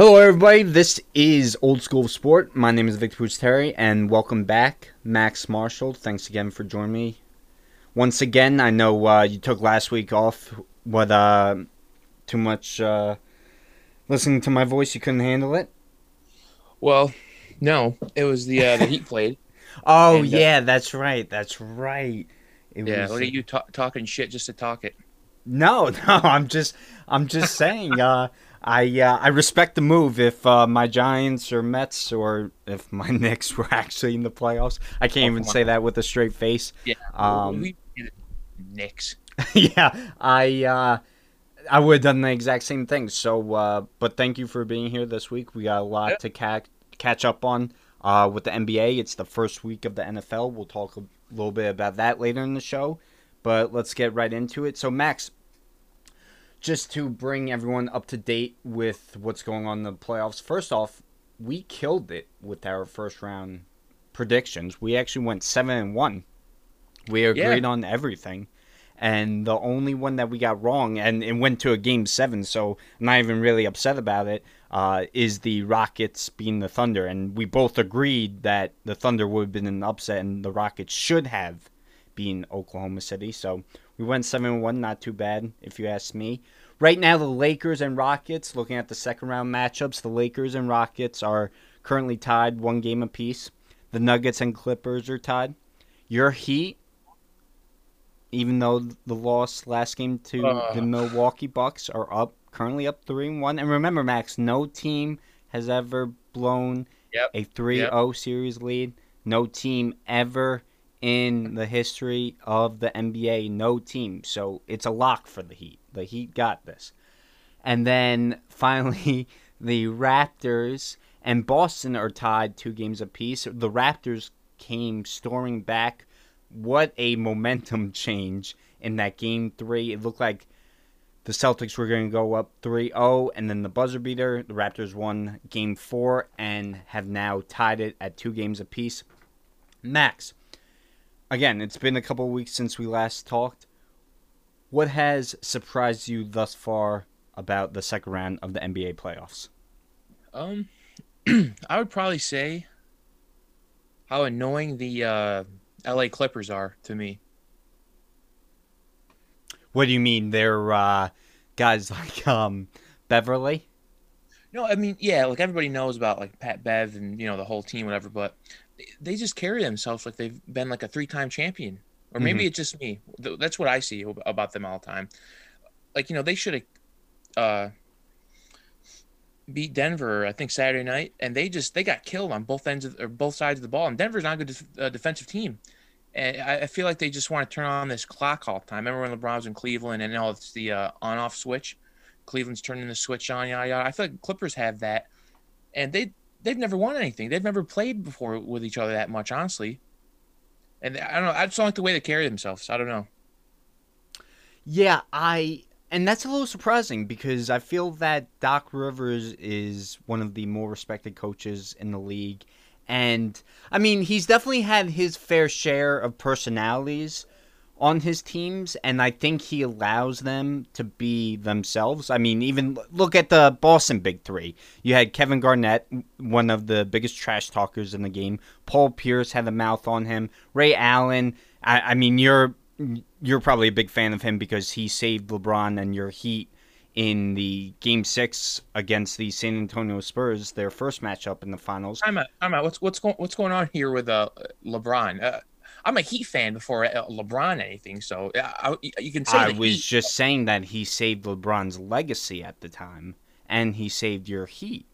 Hello, everybody. This is Old School Sport. My name is Victor Pusteri, and welcome back, Max Marshall. Thanks again for joining me. Once again, I know uh, you took last week off. What, uh, too much uh, listening to my voice? You couldn't handle it? Well, no. It was the uh, the Heat played. Oh, And, uh, yeah, that's right. That's right. It Yeah. was- What are you ta- talking shit just to talk it? No, no, I'm just, I'm just saying. I, uh, I respect the move. If uh, my Giants or Mets or if my Knicks were actually in the playoffs, I can't Oh, even say that with a straight face. Yeah. Um, we, Knicks. yeah, I, uh, I would have done the exact same thing. So, uh, but thank you for being here this week. We got a lot Yeah. to ca- catch up on. Uh, with the NBA, it's the first week of the NFL. We'll talk a little bit about that later in the show, but let's get right into it. So, Max, just to bring everyone up to date with what's going on in the playoffs. First off, we killed it with our first round predictions. We actually went seven and one. We agreed on everything, and the only one that we got wrong, and it went to a game seven. So I'm not even really upset about it. Uh, is the Rockets being the Thunder, and we both agreed that the Thunder would have been an upset, and the Rockets should have been Oklahoma City. So we went 7 1, not too bad if you ask me. Right now, the Lakers and Rockets. Looking at the second round matchups, the Lakers and Rockets are currently tied, one game apiece. The Nuggets and Clippers are tied. Your Heat, even though the loss last game to Uh. the Milwaukee Bucks, are up currently up three and one. And remember, Max, no team has ever blown Yep. a 3-0 series lead. No team ever in the history of the NBA. No team. So it's a lock for the Heat. The Heat got this. And then finally, the Raptors and Boston are tied two games apiece. The Raptors came storming back. What a momentum change in that game three. It looked like the Celtics were going to go up 3 0, and then the buzzer beater. The Raptors won game four and have now tied it at two games apiece. Max, again, it's been a couple of weeks since we last talked. What has surprised you thus far about the second round of the NBA playoffs? Um, I would probably say how annoying the uh, L.A. Clippers are to me. What do you mean? They're uh, guys like um, Beverley? No, I mean, yeah, like everybody knows about like Pat Bev and you know the whole team, whatever. But they, just carry themselves like they've been like a three-time champion, or maybe it's just me. That's what I see about them all the time. Like you know, they should have uh, beat Denver, I think Saturday night, and they just they got killed on both ends of or both sides of the ball. And Denver's not a good def- uh, defensive team. And I, I feel like they just want to turn on this clock all the time. Remember when LeBron was in Cleveland and all it's the uh, on-off switch? Cleveland's turning the switch on, yada yada. I feel like Clippers have that, and they they've never won anything. They've never played before with each other that much, honestly. And I don't know. I just don't like the way they carry themselves. I don't know. Yeah, I and that's a little surprising because I feel that Doc Rivers is one of the more respected coaches in the league. And I mean, he's definitely had his fair share of personalities on his teams and I think he allows them to be themselves. I mean, even look at the Boston Big 3. You had Kevin Garnett, one of the biggest trash talkers in the game. Paul Pierce had a mouth on him. Ray Allen, I, I mean, you're you're probably a big fan of him because he saved LeBron and your Heat in the Game Six against the San Antonio Spurs, their first matchup in the finals. I'm out. I'm out. What's what's going what's going on here with uh LeBron? Uh, I'm a Heat fan before uh, LeBron anything, so I, you can say I was Heat. just saying that he saved LeBron's legacy at the time, and he saved your Heat.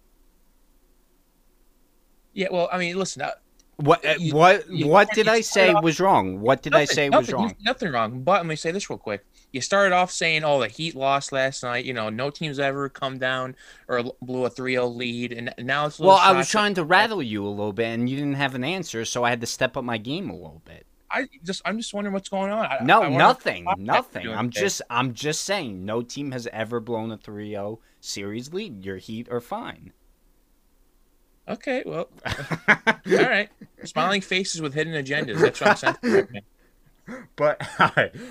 Yeah, well, I mean, listen. Uh, What? uh, You- what? you- what did I say off- was wrong? What did I nothing- say nothing, was wrong? Nothing wrong. But let me say this real quick. You started off saying, "Oh, the Heat lost last night." You know, no team's ever come down or blew a 3-0 lead, and now it's Well, I was trying to rattle you a little bit, and you didn't have an answer, so I had to step up my game a little bit. I just, I'm just wondering what's going on. I, No, I nothing, what the podcast nothing. I'm today. just, I'm just saying, no team has ever blown a 3-0 series lead. Your Heat are fine. okay. Well, all right. Smiling faces with hidden agendas. That's what I'm saying. but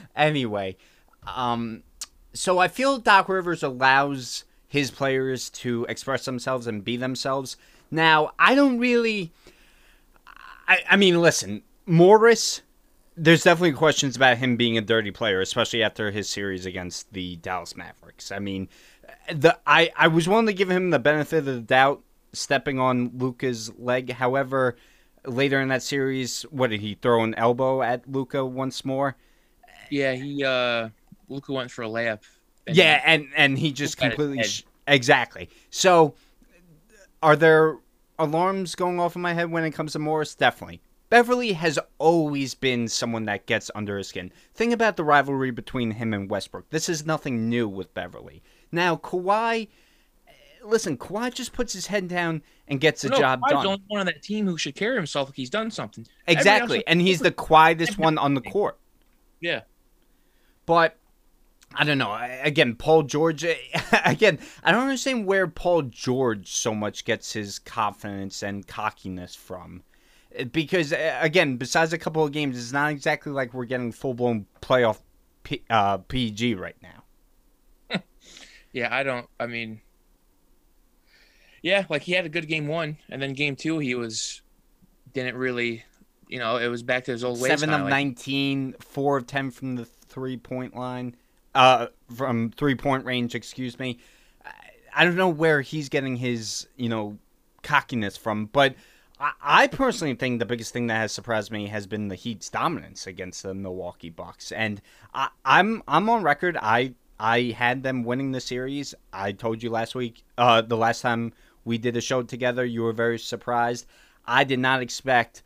anyway, um, so I feel Doc Rivers allows his players to express themselves and be themselves. Now, I don't really. I, I mean, listen, Morris. There's definitely questions about him being a dirty player, especially after his series against the Dallas Mavericks. I mean, the I I was willing to give him the benefit of the doubt, stepping on Luka's leg. However, later in that series, what did he throw an elbow at Luka once more? Yeah, he uh Luka went for a layup. and yeah, and and he just completely sh- exactly. So, are there alarms going off in my head when it comes to Morris? Definitely. Beverley has always been someone that gets under his skin. Think about the rivalry between him and Westbrook. This is nothing new with Beverley. Now, Kawhi, eh, listen, Kawhi just puts his head down and gets the no, job Kawhi's done. the only one on that team who should carry himself like he's done something. Exactly, and he's the quietest one on the court. Yeah. But I don't know. Again, Paul George. Eh, again, I don't understand where Paul George so much gets his confidence and cockiness from. Because again, besides a couple of games, it's not exactly like we're getting full blown playoff P, uh, PG right now. yeah, I don't. I mean, yeah, like he had a good game one, and then game two he was didn't really. You know, it was back to his old ways. Seven of like, 19, four of ten from the three point line, uh, from three point range. Excuse me. I don't know where he's getting his, you know, cockiness from, but I, personally think the biggest thing that has surprised me has been the Heat's dominance against the Milwaukee Bucks, and I, I'm I'm on record. I I had them winning the series. I told you last week, uh, the last time we did a show together, you were very surprised. I did not expect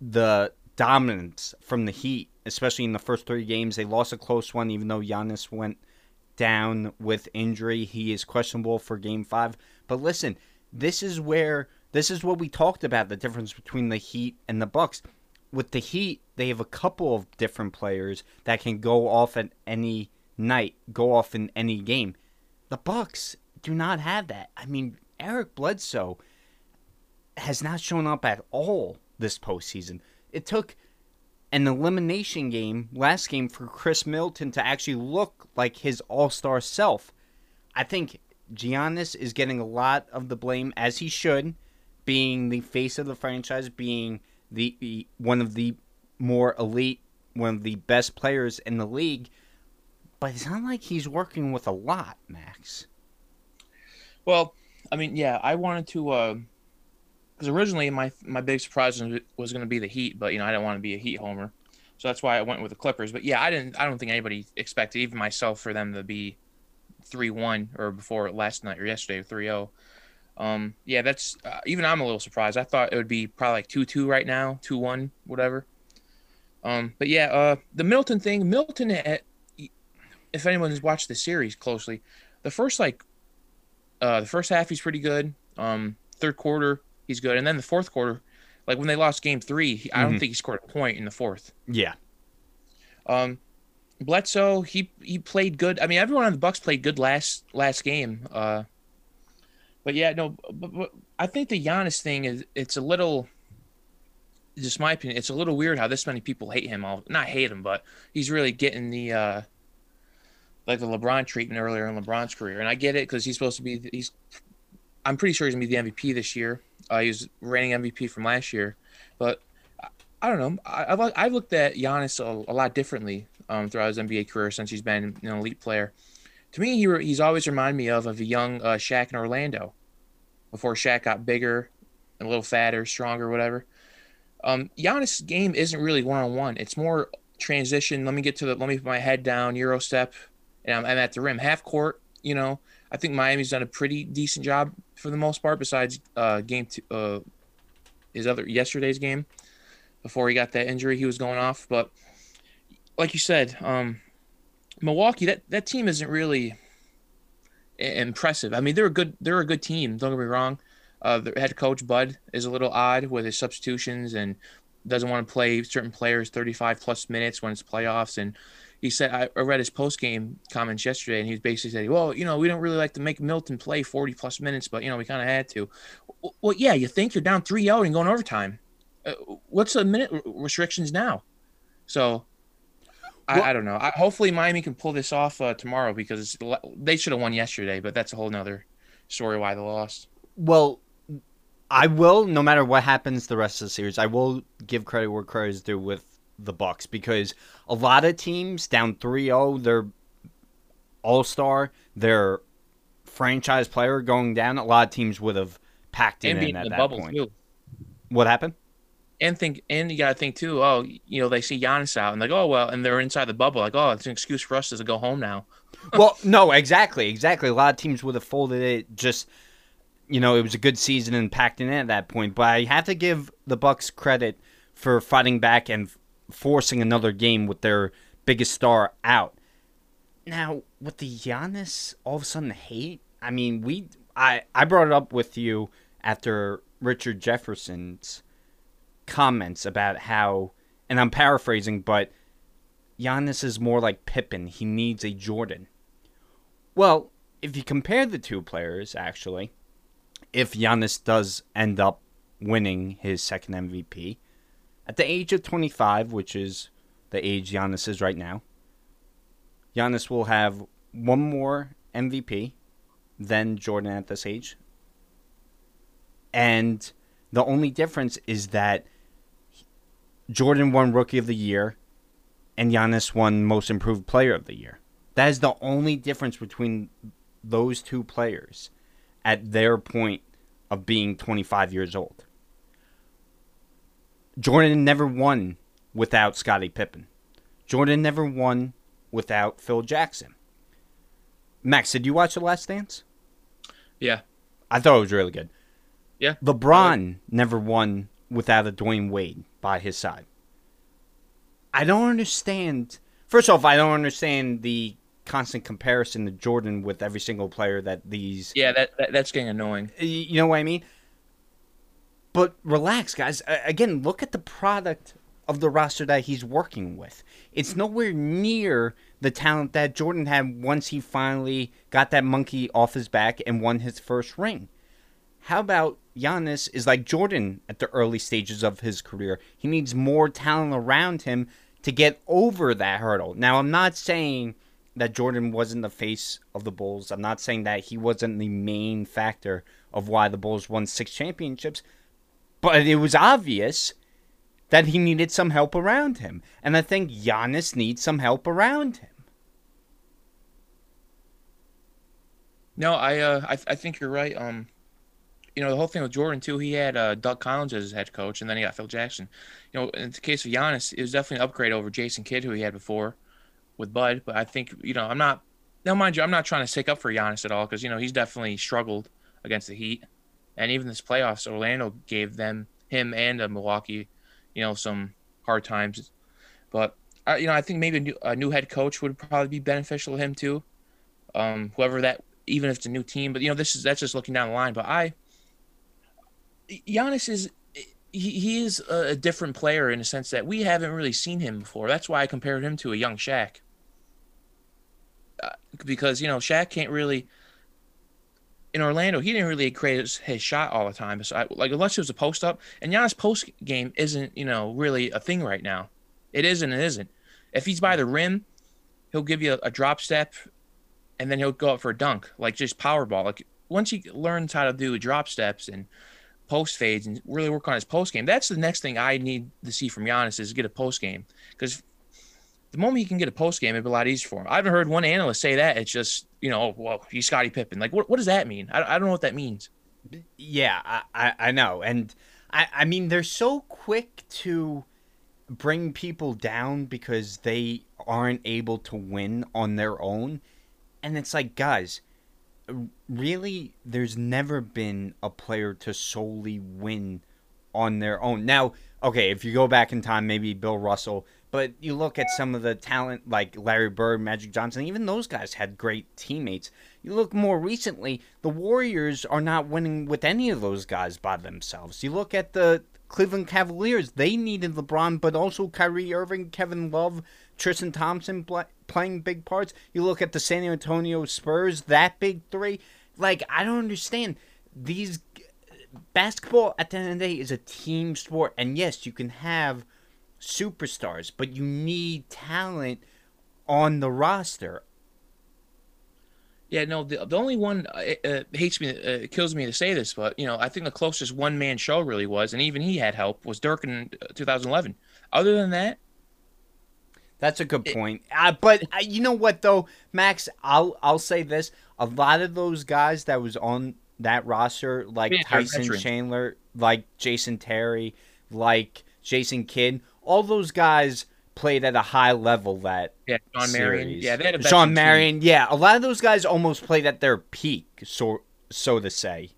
the dominance from the Heat, especially in the first three games. They lost a close one, even though Giannis went down with injury. He is questionable for game five. But listen, this is where this is what we talked about the difference between the Heat and the Bucks. With the Heat, they have a couple of different players that can go off at any night, go off in any game. The Bucks do not have that. I mean, Eric Bledsoe has not shown up at all this postseason. It took an elimination game last game for Khris Middleton to actually look like his all star self. I think Giannis is getting a lot of the blame, as he should, being the face of the franchise, being the, the one of the more elite, one of the best players in the league. But it's not like he's working with a lot, Max. Well, I mean, yeah, I wanted to because uh, originally my my big surprise was going to be the Heat, but you know I didn't want to be a Heat homer, so that's why I went with the Clippers. But yeah, I didn't. I don't think anybody expected, even myself, for them to be three one or before last night or yesterday 3-0. Um, yeah, that's uh, even I'm a little surprised. I thought it would be probably like two two right now, two one, whatever. Um, but yeah, uh, the Milton thing, Milton. At, if anyone's watched the series closely, the first like uh, the first half he's pretty good. Um, third quarter he's good, and then the fourth quarter, like when they lost game three, he, I don't Mhm. think he scored a point in the fourth. Yeah. Um, Bledsoe he he played good. I mean, everyone on the Bucks played good last last game. Uh, but yeah, no, but, but I think the Giannis thing is it's a little. Just my opinion, it's a little weird how this many people hate him. All not hate him, but he's really getting the uh, like the LeBron treatment earlier in LeBron's career, and I get it because he's supposed to be. He's, I'm pretty sure he's gonna be the MVP this year. Uh, he was reigning MVP from last year, but I, I don't know. I, I've I've looked at Giannis a, a lot differently um, throughout his NBA career since he's been an elite player. To me, he he's always reminded me of of a young uh, Shaq in Orlando, before Shaq got bigger and a little fatter, stronger, whatever. Um, Giannis' game isn't really one on one. It's more transition. Let me get to the. Let me put my head down, Euro step, and I'm, I'm at the rim, half court. You know, I think Miami's done a pretty decent job for the most part. Besides uh, game two, uh, his other yesterday's game, before he got that injury, he was going off. But like you said, um, Milwaukee, that that team isn't really impressive. I mean, they're a good they're a good team. Don't get me wrong. Uh, the head coach Bud is a little odd with his substitutions and doesn't want to play certain players 35 plus minutes when it's playoffs. And he said, I read his post game comments yesterday, and he basically said, "Well, you know, we don't really like to make Milton play 40 plus minutes, but you know, we kind of had to." Well, yeah, you think you're down 3-0 and going overtime. Uh, what's the minute restrictions now? So, I, I don't know. I, hopefully Miami can pull this off uh, tomorrow because they should have won yesterday, but that's a whole nother story why they lost. Well, I will, no matter what happens the rest of the series, I will give credit where credit is due with the Bucks because a lot of teams down 3-0, their all-star, their franchise player going down, a lot of teams would have packed in, in at that point. Too. What happened? And think, and you gotta think too. Oh, you know, they see Giannis out and like, oh well, and they're inside the bubble. Like, oh, it's an excuse for us to go home now. well, no, exactly, exactly. A lot of teams would have folded it. Just, you know, it was a good season and packed in at that point. But I have to give the Bucks credit for fighting back and forcing another game with their biggest star out. Now, with the Giannis all of a sudden hate, I mean, we I I brought it up with you after Richard Jefferson's comments about how, and I'm paraphrasing, but Giannis is more like Pippen. He needs a Jordan. Well, if you compare the two players, actually, if Giannis does end up winning his second MVP at the age of 25, which is the age Giannis is right now, Giannis will have one more MVP than Jordan at this age. And the only difference is that Jordan won Rookie of the Year and Giannis won Most Improved Player of the Year. That is the only difference between those two players at their point of being 25 years old. Jordan never won without Scottie Pippen. Jordan never won without Phil Jackson. Max, did you watch The Last Dance? Yeah. I thought it was really good. Yeah. LeBron never won without a Dwyane Wade by his side. I don't understand. First off, I don't understand the constant comparison to Jordan with every single player that these. Yeah, that, that that's getting annoying. You know what I mean? But relax, guys. Again, look at the product of the roster that he's working with. It's nowhere near the talent that Jordan had once he finally got that monkey off his back and won his first ring. How about Giannis is like Jordan at the early stages of his career? He needs more talent around him to get over that hurdle. Now, I'm not saying that Jordan wasn't the face of the Bulls. I'm not saying that he wasn't the main factor of why the Bulls won six championships, but it was obvious that he needed some help around him. And I think Giannis needs some help around him. No, I uh, I, I think you're right. Um, you know the whole thing with Jordan too. He had uh, Doug Collins as his head coach, and then he got Phil Jackson. You know, in the case of Giannis, it was definitely an upgrade over Jason Kidd, who he had before with Bud. But I think you know I'm not. Now, mind you, I'm not trying to stick up for Giannis at all because you know he's definitely struggled against the Heat, and even this playoffs, Orlando gave them him and uh, Milwaukee, you know, some hard times. But uh, you know, I think maybe a new, a new head coach would probably be beneficial to him too. Um, whoever that even if it's a new team. But you know, this is that's just looking down the line. But I, Giannis is he, he is a different player in a sense that we haven't really seen him before. That's why I compared him to a young Shaq. Uh, because you know Shaq can't really in Orlando he didn't really create his, his shot all the time. So I, like unless it was a post up, and Giannis post game isn't you know really a thing right now. It isn't. It isn't. If he's by the rim, he'll give you a, a drop step and then he'll go up for a dunk, like just power ball. Like once he learns how to do drop steps and post fades and really work on his post game, that's the next thing I need to see from Giannis is get a post game because the moment he can get a post game, it'd be a lot easier for him. I haven't heard one analyst say that. It's just you know, well, he's Scottie Pippen. Like what? What does that mean? I, I don't know what that means. Yeah, I, I, I know, and I I mean they're so quick to bring people down because they aren't able to win on their own and it's like, guys, really, there's never been a player to solely win on their own. Now, okay, if you go back in time, maybe Bill Russell, but you look at some of the talent like Larry Bird, Magic Johnson, even those guys had great teammates. You look more recently, the Warriors are not winning with any of those guys by themselves. You look at the Cleveland Cavaliers, they needed LeBron, but also Kyrie Irving, Kevin Love, Tristan Thompson playing big parts. You look at the San Antonio Spurs, that big three. Like, I don't understand. These basketball at the end of the day is a team sport. And yes, you can have superstars, but you need talent on the roster. Yeah, no, the, the only one uh, uh, hates me, uh, kills me to say this, but you know, I think the closest one man show really was, and even he had help, was Dirk in uh, 2011. Other than that, that's a good point. Uh, but uh, you know what though, Max, I'll I'll say this: a lot of those guys that was on that roster, like Yeah, Tyson. Chandler, like Jason Terry, like Jason Kidd, all those guys played at a high level. That yeah, Shawn Marion, yeah, they had a Shawn. Marion, yeah, a lot of those guys almost played at their peak, so so to say.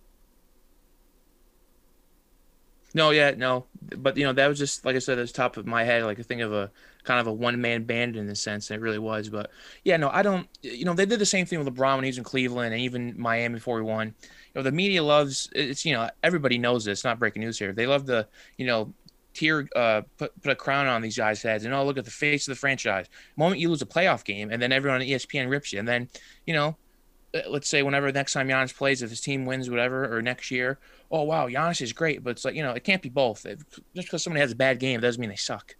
No, yeah, no, but you know that was just like I said, it's top of my head. Like I think of a kind of a one man band in the sense, it really was. But yeah, no, I don't. You know, they did the same thing with LeBron when he was in Cleveland, and even Miami before he won. You know, the media loves it's. You know, everybody knows this. Not breaking news here. They love the you know tier uh put put a crown on these guys' heads and oh look at the face of the franchise. The moment you lose a playoff game, and then everyone on ESPN rips you, and then you know uh, let's say whenever next time Giannis plays, if his team wins, whatever, or next year, oh wow, Giannis is great, but it's like you know it can't be both. If, just because somebody has a bad game doesn't mean they suck.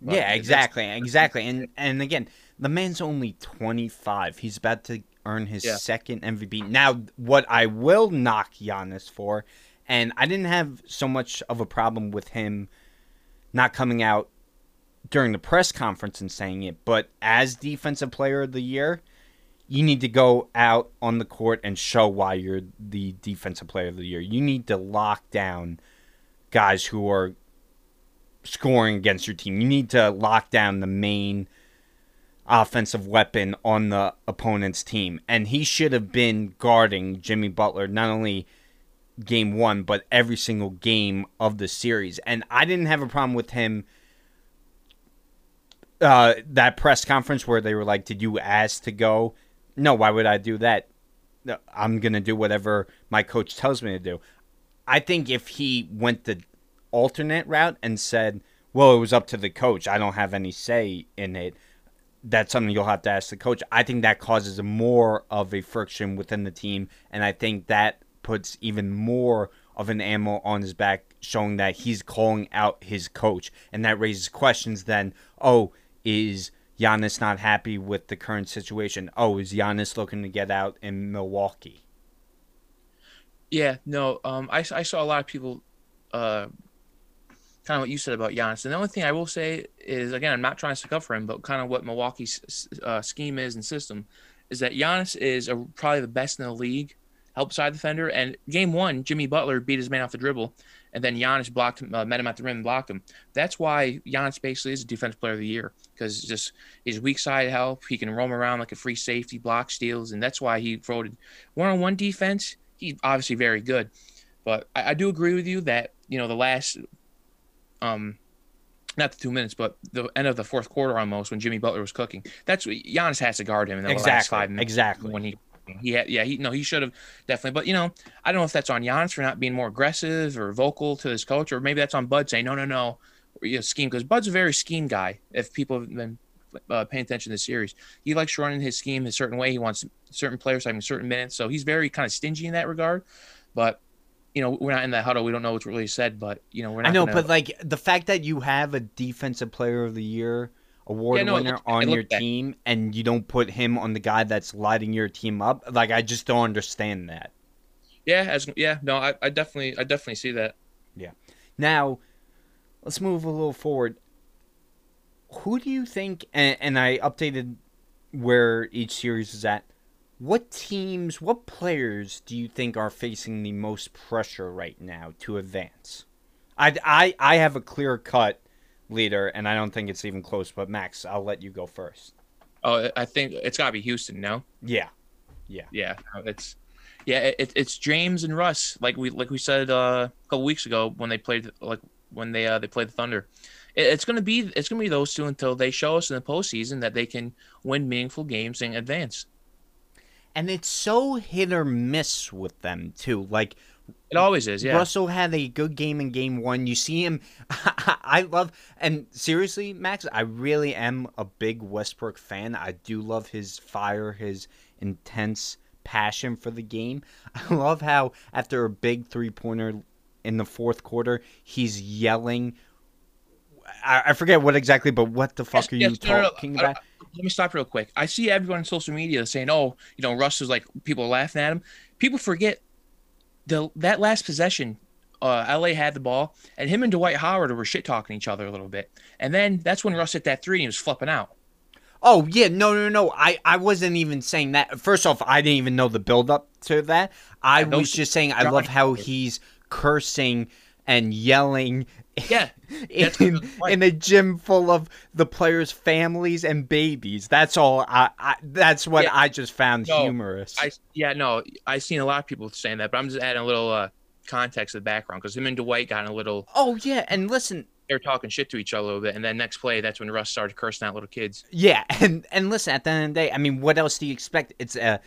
But yeah, exactly, exactly. And and again, the man's only 25. He's about to earn his Yeah. second MVP. Now, what I will knock Giannis for, and I didn't have so much of a problem with him not coming out during the press conference and saying it, but as defensive player of the year, you need to go out on the court and show why you're the defensive player of the year. You need to lock down guys who are scoring against your team. You need to lock down the main offensive weapon on the opponent's team. And he should have been guarding Jimmy Butler not only game one, but every single game of the series. And I didn't have a problem with him. Uh, that press conference where they were like, "Did you ask to go?" No, why would I do that? I'm gonna do whatever my coach tells me to do. I think if he went the alternate route and said, "Well, it was up to the coach. I don't have any say in it." That's something you'll have to ask the coach. I think that causes more of a friction within the team, and I think that puts even more of an ammo on his back, showing that he's calling out his coach, and that raises questions. Then, oh, is Giannis not happy with the current situation? Oh, is Giannis looking to get out in Milwaukee? Yeah, no. Um, I, I saw a lot of people, uh, kind of what you said about Giannis. And the only thing I will say is, again, I'm not trying to stick up for him, but kind of what Milwaukee's uh, scheme is and system is that Giannis is a, probably the best in the league, help side defender. And game one, Jimmy Butler beat his man off the dribble, and then Giannis blocked him, uh, met him at the rim and blocked him. That's why Giannis basically is a defensive player of the year because just his weak side help. He can roam around like a free safety, block steals, and that's why he voted one on one defense. He's obviously very good, but I, I do agree with you that you know the last, um, not the two minutes, but the end of the fourth quarter almost when Jimmy Butler was cooking. That's what Giannis has to guard him in the last Exactly, five minutes exactly. when he he had, yeah he no he should have definitely but you know I don't know if that's on Giannis for not being more aggressive or vocal to his coach or maybe that's on Bud saying no no no or, you know, scheme because Bud's a very scheme guy if people have been uh, paying attention to the series he likes running his scheme a certain way he wants certain players having certain minutes so he's very kind of stingy in that regard but you know we're not in that huddle we don't know what's really said but you know we're not I know, gonna- but like the fact that you have a defensive player of the year award Yeah, no, winner looked- on your bad. team and you don't put him on the guy that's lighting your team up, like I just don't understand that. yeah as yeah no I, I definitely I definitely see that Yeah. Now, let's move a little forward. Who do you think and, and I updated where each series is at. What teams, what players do you think are facing the most pressure right now to advance? I, I, I have a clear cut leader, and I don't think it's even close. But Max, I'll let you go first. oh I think it's got to be Houston no Yeah, yeah no, it's yeah it, it's james and russ like we like we said uh, a couple weeks ago when they played like when they uh they played the thunder it, it's gonna be it's gonna be those two until they show us in the postseason that they can win meaningful games and advance and it's so hit or miss with them too. Like it always is yeah Russell had a good game in game one. You see him. I love, and seriously, Max, I really am a big Westbrook fan. I do love his fire, his intense passion for the game. I love how after a big three pointer in the fourth quarter, he's yelling I, I forget what exactly, but what the fuck Yes, are you yes, no, no, no, talking I- about? let me stop real quick. I see everyone on social media saying, "Oh, you know, Russ is like people are laughing at him." People forget the that last possession. Uh, LA had the ball, and him and Dwight Howard were shit talking each other a little bit, and then that's when Russ hit that three and he was flipping out. Oh yeah, no, no, no. I, I wasn't even saying that. First off, I didn't even know the build up to that. I Yeah, was just saying I love how he's cursing and yelling Yeah, in, what it's like. in a gym full of the players' families and babies. That's all. I, I that's what Yeah. I just found No, humorous. I yeah no, I've seen a lot of people saying that, but I'm just adding a little uh, context to the background because him and Dwight got in a little. oh yeah, and listen, they're talking shit to each other a little bit, and then next play, that's when Russ started cursing out little kids. Yeah, and and listen, at the end of the day, I mean, what else do you expect? It's a,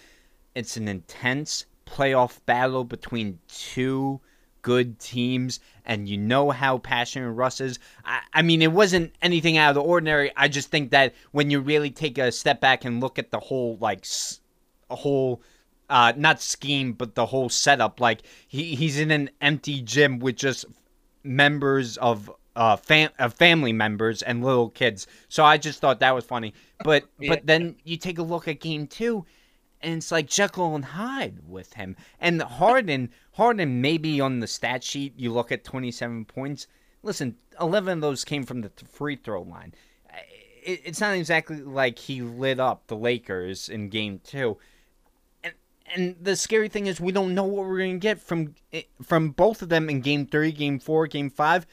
it's an intense playoff battle between two good teams, and you know how passionate Russ is. I, I mean, it wasn't anything out of the ordinary. I just think that when you really take a step back and look at the whole like, s- a whole. Uh, not scheme, but the whole setup. Like he, he's in an empty gym with just members of uh, fam- uh family members and little kids. So I just thought that was funny. But Yeah. but then you take a look at game two, and it's like Jekyll and Hyde with him. And Harden Harden maybe on the stat sheet you look at twenty seven points. Listen, eleven of those came from the free throw line. It's not exactly like he lit up the Lakers in game two. And and the scary thing is we don't know what we're gonna get from eh, from both of them in game three, game four, game five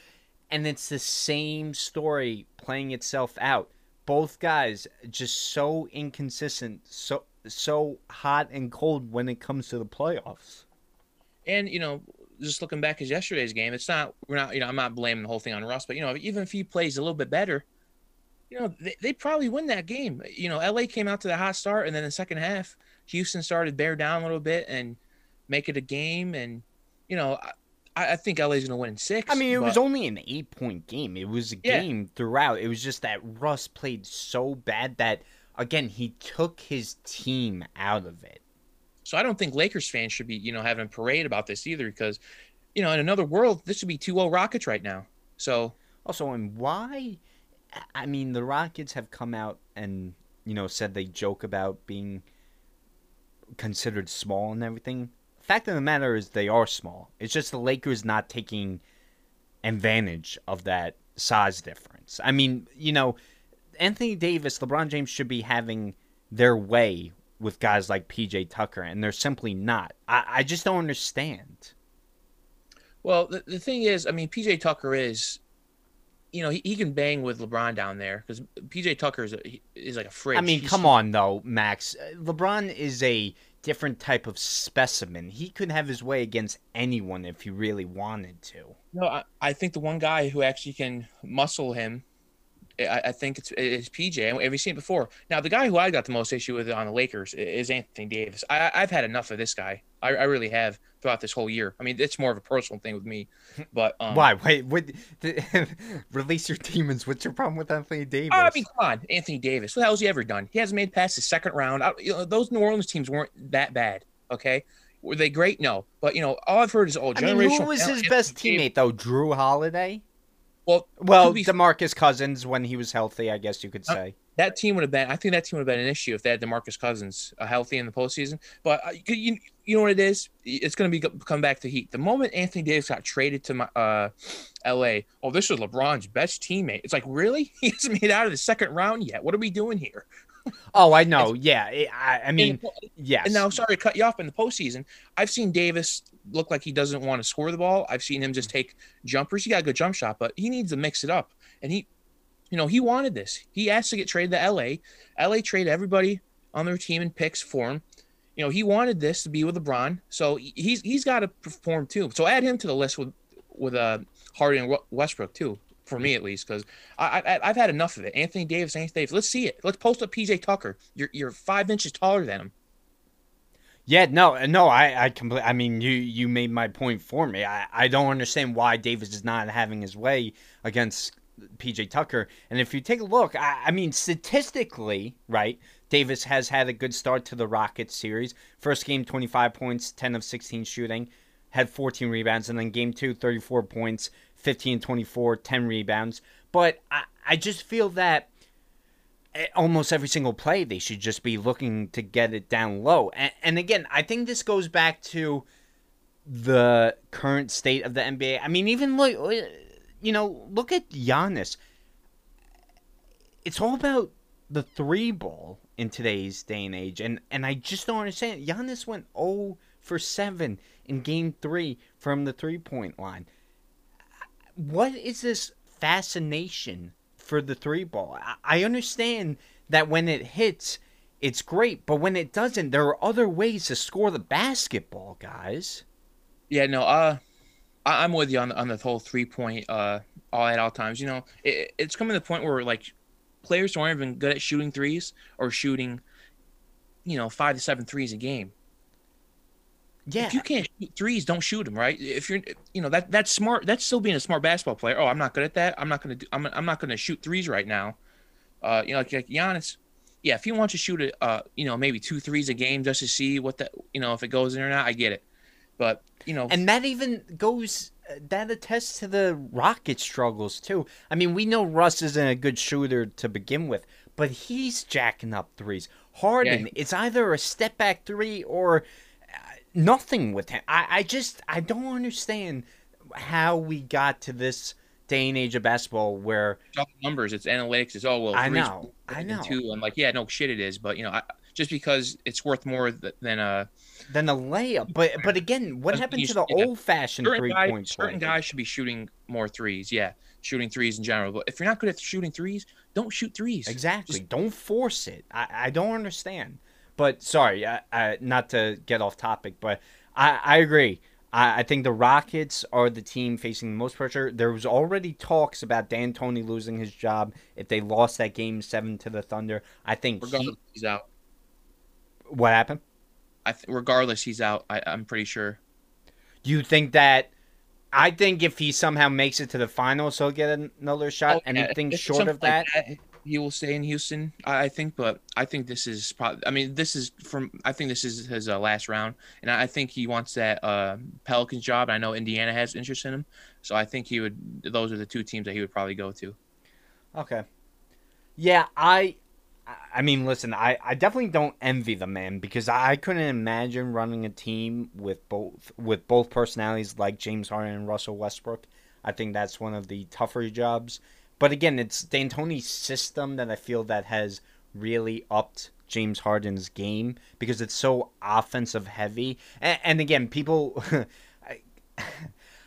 and it's the same story playing itself out. Both guys just so inconsistent, so so hot and cold when it comes to the playoffs. And you know, just looking back at yesterday's game, it's not we're not you know I'm not blaming the whole thing on Russ, but you know even if he plays a little bit better, you know they they probably win that game. You know, LA came out to the hot start, and then the second half, Houston started bear down a little bit and make it a game, and you know I, I think LA's going to win in six. I mean, it was only an eight point game. It was a Yeah. game throughout. It was just that Russ played so bad that again he took his team out of it. So I don't think Lakers fans should be, you know, having a parade about this either because, you know, in another world, this would be 2-0 Rockets right now. So Also, and why? I mean, the Rockets have come out and you know said they joke about being considered small and everything. Fact of the matter is, they are small. It's just the Lakers not taking advantage of that size difference. I mean, you know, Anthony Davis, LeBron James should be having their way with guys like PJ Tucker, and they're simply not. I, I just don't understand. Well, the, the thing is, I mean, PJ Tucker is, you know, he, he can bang with LeBron down there because PJ Tucker is, a, he- is like a fridge. I mean, He's- come on, though, Max. Uh, LeBron is a different type of specimen. He could have his way against anyone if he really wanted to. No, I, I think the one guy who actually can muscle him, I, I think it's, it's PJ. And we've seen it before. Now, the guy who I got the most issue with on the Lakers is Anthony Davis. I, I've had enough of this guy. I, I really have throughout this whole year. I mean, it's more of a personal thing with me. But um, Why? Wait, what? release your demons. What's your problem with Anthony Davis? I mean, come on, Anthony Davis. What the hell's he ever done? He hasn't made past the second round. I, you know, those New Orleans teams weren't that bad. Okay, were they great? No, but you know, all I've heard is oh, I mean, who was his best teammate though? Jrue Holiday. Well, Well, be- Demarcus Cousins when he was healthy, I guess you could Uh, say. that team would have been. I think that team would have been an issue if they had Demarcus Cousins uh, healthy in the postseason. But uh, you, you you know what it is? It's going to be come back to Heat. The moment Anthony Davis got traded to my, uh, L.A., oh, this is LeBron's best teammate. It's like really? He hasn't made out of the second round yet. What are we doing here? Oh, I know. Yeah, I, I mean, And- yes. And now, sorry to cut you off in the postseason. I've seen Davis look like he doesn't want to score the ball. I've seen him just take jumpers. He got a good jump shot, but he needs to mix it up. And he, you know, he wanted this. He asked to get traded to LA. LA traded everybody on their team and picks for him. You know, he wanted this to be with LeBron, so he's he's got to perform too. So add him to the list with with uh Harden and Westbrook too, for me mm. at least, because I, I I've had enough of it. Anthony Davis, Anthony Davis. Let's see it. Let's post up PJ Tucker. You're you're five inches taller than him. Yeah, no, no, I, I completely. I mean, you, you made my point for me. I, I don't understand why Davis is not having his way against PJ Tucker. And if you take a look, I, I mean, statistically, right, Davis has had a good start to the Rockets series. First game, 25 points, 10 of 16 shooting, had 14 rebounds. And then game two, 34 points, 15 24, 10 rebounds. but I, I just feel that eh, almost every single play they should just be looking to get it down low. And, and again, I think this goes back to the current state of the NBA. I mean, even look, you know, look at Giannis. It's all about the three ball in today's day and age, and and I just don't understand. Giannis went 0 for 7 in Game Three from the three point line. What is this fascination for the three ball? I, understand that when it hits, it's great, but when it doesn't, there are other ways to score the basketball, guys. Yeah, no, uh, I, am with you on on the whole three point uh all at all times. You know, it, it's coming to the point where like players who aren't even good at shooting threes or shooting, you know, five to seven threes a game. Yeah. If you can't shoot threes, don't shoot them, right? If you're, you know, that that's smart. That's still being a smart basketball player. Oh, I'm not good at that. I'm not gonna do. I'm, I'm not gonna shoot threes right now. Uh, you know, like, like Giannis. Yeah, if he wants to shoot it, uh, you know, maybe two threes a game just to see what that, you know, if it goes in or not, I get it. But you know, and that even goes that attests to the Rocket struggles too. I mean, we know Russ isn't a good shooter to begin with, but he's jacking up threes. Harden, yeah. it's either a step back three or uh, nothing with him. I, I just I don't understand how we got to this day and age of basketball where numbers, it's analytics, it's all well. I know, I know. Two, I'm like, yeah, no shit, it is, but you know, I, just because it's worth more than a than a layup. But but again, what happened to the yeah. old fashioned three guy, point play? Certain guys should be shooting more threes. Yeah, shooting threes in general. But if you're not good at shooting threes, don't shoot threes. Exactly. Just, don't force it. I, I don't understand. But sorry, I, I, not to get off topic, but I, I agree. I, I think the Rockets are the team facing the most pressure. There was already talks about D'Antoni losing his job if they lost that game seven to the Thunder. I think he, he's out. What happened? I th- regardless, he's out. I, I'm pretty sure. You think that? I think if he somehow makes it to the finals, he'll get another shot. Oh, Anything if short of that, like that, he will stay in Houston. I think, but I think this is probably. I mean, this is from. I think this is his uh, last round, and I think he wants that uh, Pelicans job. I know Indiana has interest in him, so I think he would. Those are the two teams that he would probably go to. Okay. Yeah, I I mean, listen, I, I definitely don't envy the man because I couldn't imagine running a team with both with both personalities like James Harden and Russell Westbrook. I think that's one of the tougher jobs. But again, it's D'Antoni's system that I feel that has really upped James Harden's game because it's so offensive heavy. And, and again, people, I,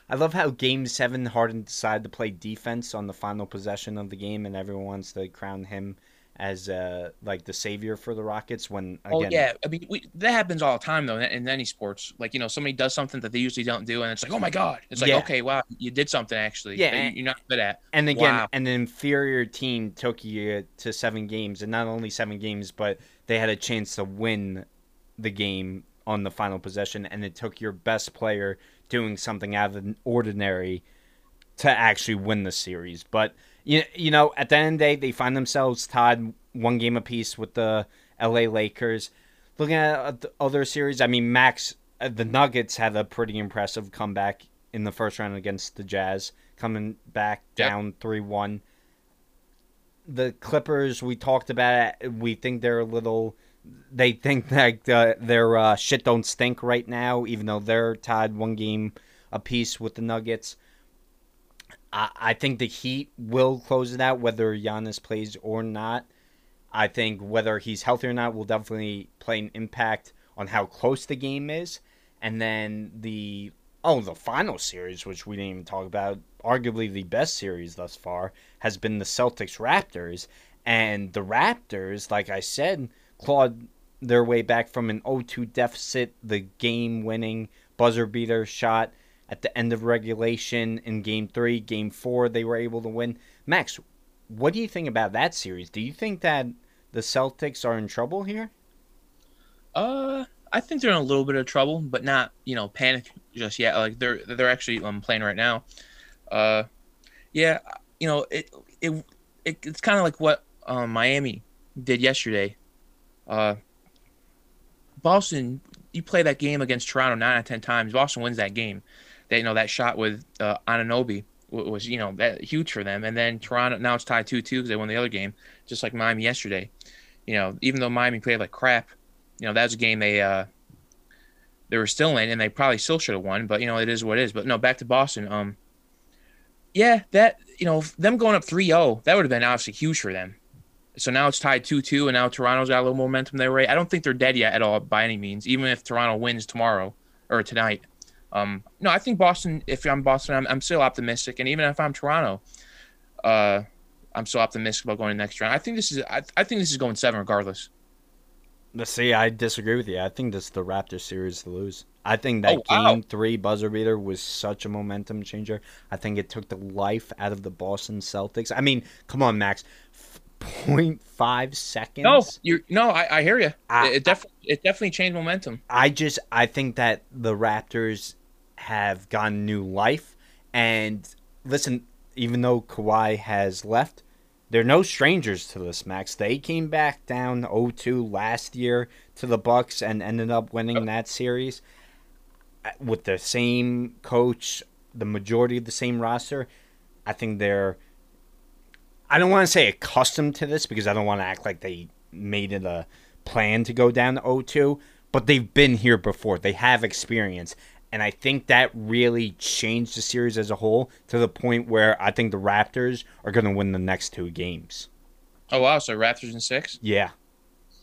I love how Game Seven Harden decided to play defense on the final possession of the game, and everyone wants to crown him as uh, like the savior for the Rockets when oh, again, oh yeah. I mean we, that happens all the time though in, in, any sports. Like you know somebody does something that they usually don't do and it's like oh my god. It's like yeah. okay wow you did something actually. Yeah and, you're not good at. and again wow. an inferior team took you to seven games and not only seven games but they had a chance to win the game on the final possession and it took your best player doing something out of the ordinary to actually win the series. But you, you know, at the end of the day, they find themselves tied one game apiece with the LA Lakers. Looking at the other series, I mean, Max, uh, the Nuggets had a pretty impressive comeback in the first round against the Jazz, coming back down 3 1. The Clippers, we talked about it. We think they're a little. They think that uh, their uh, shit don't stink right now, even though they're tied one game apiece with the Nuggets. I, I think the Heat will close it out whether Giannis plays or not. I think whether he's healthy or not will definitely play an impact on how close the game is. And then the oh, the final series, which we didn't even talk about, arguably the best series thus far, has been the Celtics Raptors. And the Raptors, like I said, clawed their way back from an 0 2 deficit, the game winning buzzer beater shot at the end of regulation in game three, game four, they were able to win. Max, what do you think about that series? Do you think that the Celtics are in trouble here? Uh, I think they're in a little bit of trouble, but not you know panic just yet. Like they're they're actually um, playing right now. Uh, yeah, you know it it, it it's kind of like what um, Miami did yesterday. Uh, Boston, you play that game against Toronto nine out of ten times. Boston wins that game that you know that shot with uh, Anunoby was you know that huge for them. And then Toronto now it's tied two two because they won the other game, just like Miami yesterday. You know, even though Miami played like crap, you know that was a game they uh they were still in, and they probably still should have won. But you know it is what it is. But no, back to Boston. Um, yeah, that you know them going up 3-0, that would have been obviously huge for them. So now it's tied 2-2, and now Toronto's got a little momentum there, right? I don't think they're dead yet at all by any means, even if Toronto wins tomorrow or tonight. Um, no, I think Boston. If I'm Boston, I'm, I'm still optimistic, and even if I'm Toronto, uh, I'm still optimistic about going next round. I think this is. I, I think this is going seven regardless. Let's see. I disagree with you. I think this is the Raptors series to lose. I think that Oh, wow. game three buzzer beater was such a momentum changer. I think it took the life out of the Boston Celtics. I mean, come on, Max. F- 0.5 seconds. No, you no, I, I hear you. I- it, it definitely it definitely changed momentum. I just I think that the Raptors have gotten new life. And listen, even though Kawhi has left, they're no strangers to this, Max. They came back down 0-2 last year to the Bucks and ended up winning that series Uh, with the same coach, the majority of the same roster. I think they're I don't want to say accustomed to this because I don't want to act like they made it a plan to go down to 0-2, but they've been here before. They have experience. And I think that really changed the series as a whole to the point where I think the Raptors are going to win the next two games. Oh wow, so Raptors in six. Yeah.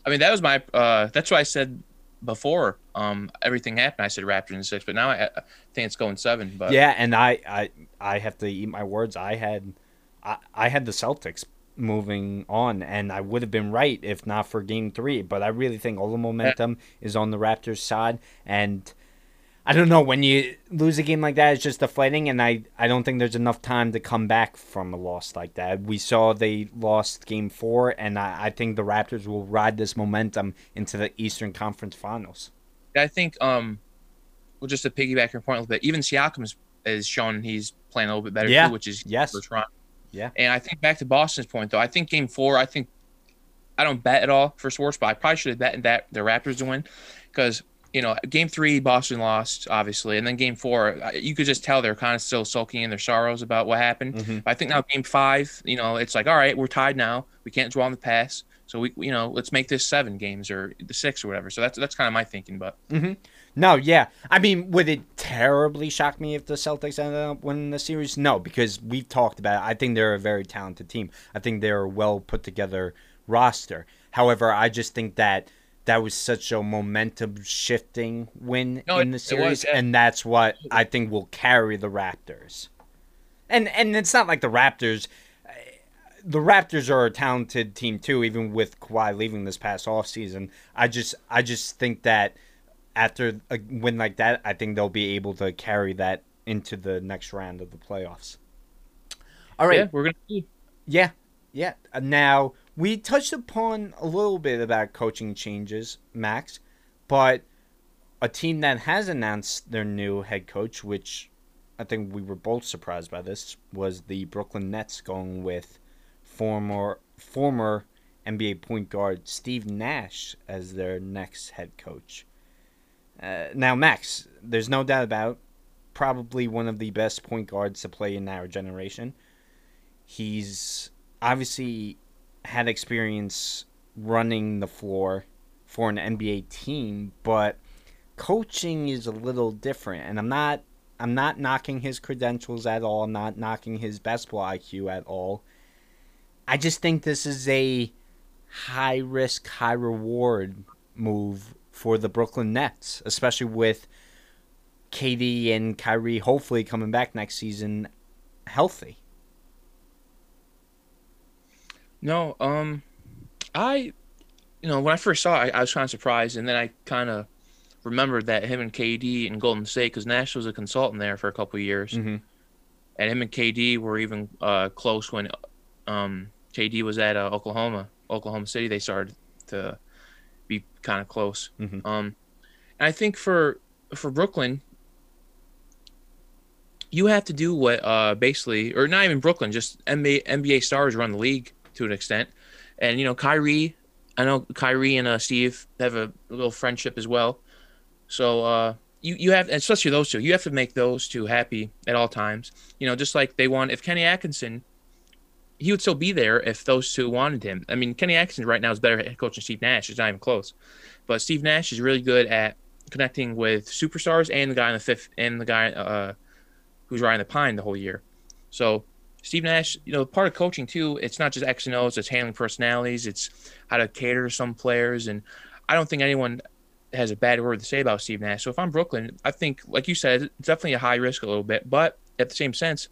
I mean that was my. uh That's why I said before. Um, everything happened. I said Raptors in six, but now I, I think it's going seven. But yeah, and I, I I have to eat my words. I had I, I had the Celtics moving on and I would have been right if not for game 3, but I really think all the momentum is on the Raptors side and I don't know when you lose a game like that it's just deflating and I I don't think there's enough time to come back from a loss like that. We saw they lost game 4 and I, I think the Raptors will ride this momentum into the Eastern Conference Finals. I think um, well, just to piggyback your point a little bit, even Siakam is shown he's playing a little bit better Yeah. too, which is Yes. for Toronto. Yeah. And I think back to Boston's point though, I think Game Four, I think I don't bet at all for sports, but I probably should have bet that the Raptors to win because you know Game Three Boston lost obviously, and then Game Four you could just tell they're kind of still sulking in their sorrows about what happened. Mhm. But I think now Game Five, you know, it's like all right, we're tied now, we can't dwell on the past. So we, you know, let's make this seven games or the six or whatever. So that's that's kind of my thinking. But No, yeah. I mean, would it terribly shock me if the Celtics ended up winning the series? No, because we've talked about it. I think they're a very talented team. I think they're a well put together roster. However, I just think that that was such a momentum shifting win No, in it- the it series, was, yeah. and that's what I think will carry the Raptors. And and it's not like the Raptors. The Raptors are a talented team too, even with Kawhi leaving this past offseason. I just I just think that after a win like that, I think they'll be able to carry that into the next round of the playoffs. All right. yeah, we're gonna see. Yeah, yeah. Uh, Now we touched upon a little bit about coaching changes, Max, but a team that has announced their new head coach, which I think we were both surprised by this, was the Brooklyn Nets going with former former NBA point guard Steve Nash as their next head coach. Uh, now, Max, there's no doubt about probably one of the best point guards to play in our generation he's obviously had experience running the floor for an NBA team, but coaching is a little different. And I'm not I'm not knocking his credentials at all. I'm not knocking his basketball IQ at all. I just think this is a high risk, high reward move for the Brooklyn Nets, especially with KD and Kyrie hopefully coming back next season healthy. No, um, I, you know, when I first saw it, I, I was kind of surprised, and then I kind of remembered that him and KD and Golden State, because Nash was a consultant there for a couple of years, Mm-hmm. and him and KD were even uh, close when um, KD was at uh, Oklahoma, Oklahoma City. They started to be kind of close. Mhm. Um, and I think for for Brooklyn, you have to do what uh, basically, or not even Brooklyn, just NBA NBA stars run the league to an extent. And you know, Kyrie, I know Kyrie and uh, Steve have a little friendship as well. So uh, you you have especially those two. You have to make those two happy at all times. You know, just like they want if Kenny Atkinson, he would still be there if those two wanted him. I mean, Kenny Atkinson right now is better head coach than Steve Nash. It's not even close. But Steve Nash is really good at connecting with superstars and the guy in the fifth and the guy uh, who's riding the pine the whole year. So Steve Nash, you know, part of coaching too, it's not just X and O's, it's handling personalities, it's how to cater to some players. And I don't think anyone has a bad word to say about Steve Nash. So if I'm Brooklyn, I think, like you said, it's definitely a high risk a little bit. But at the same sense,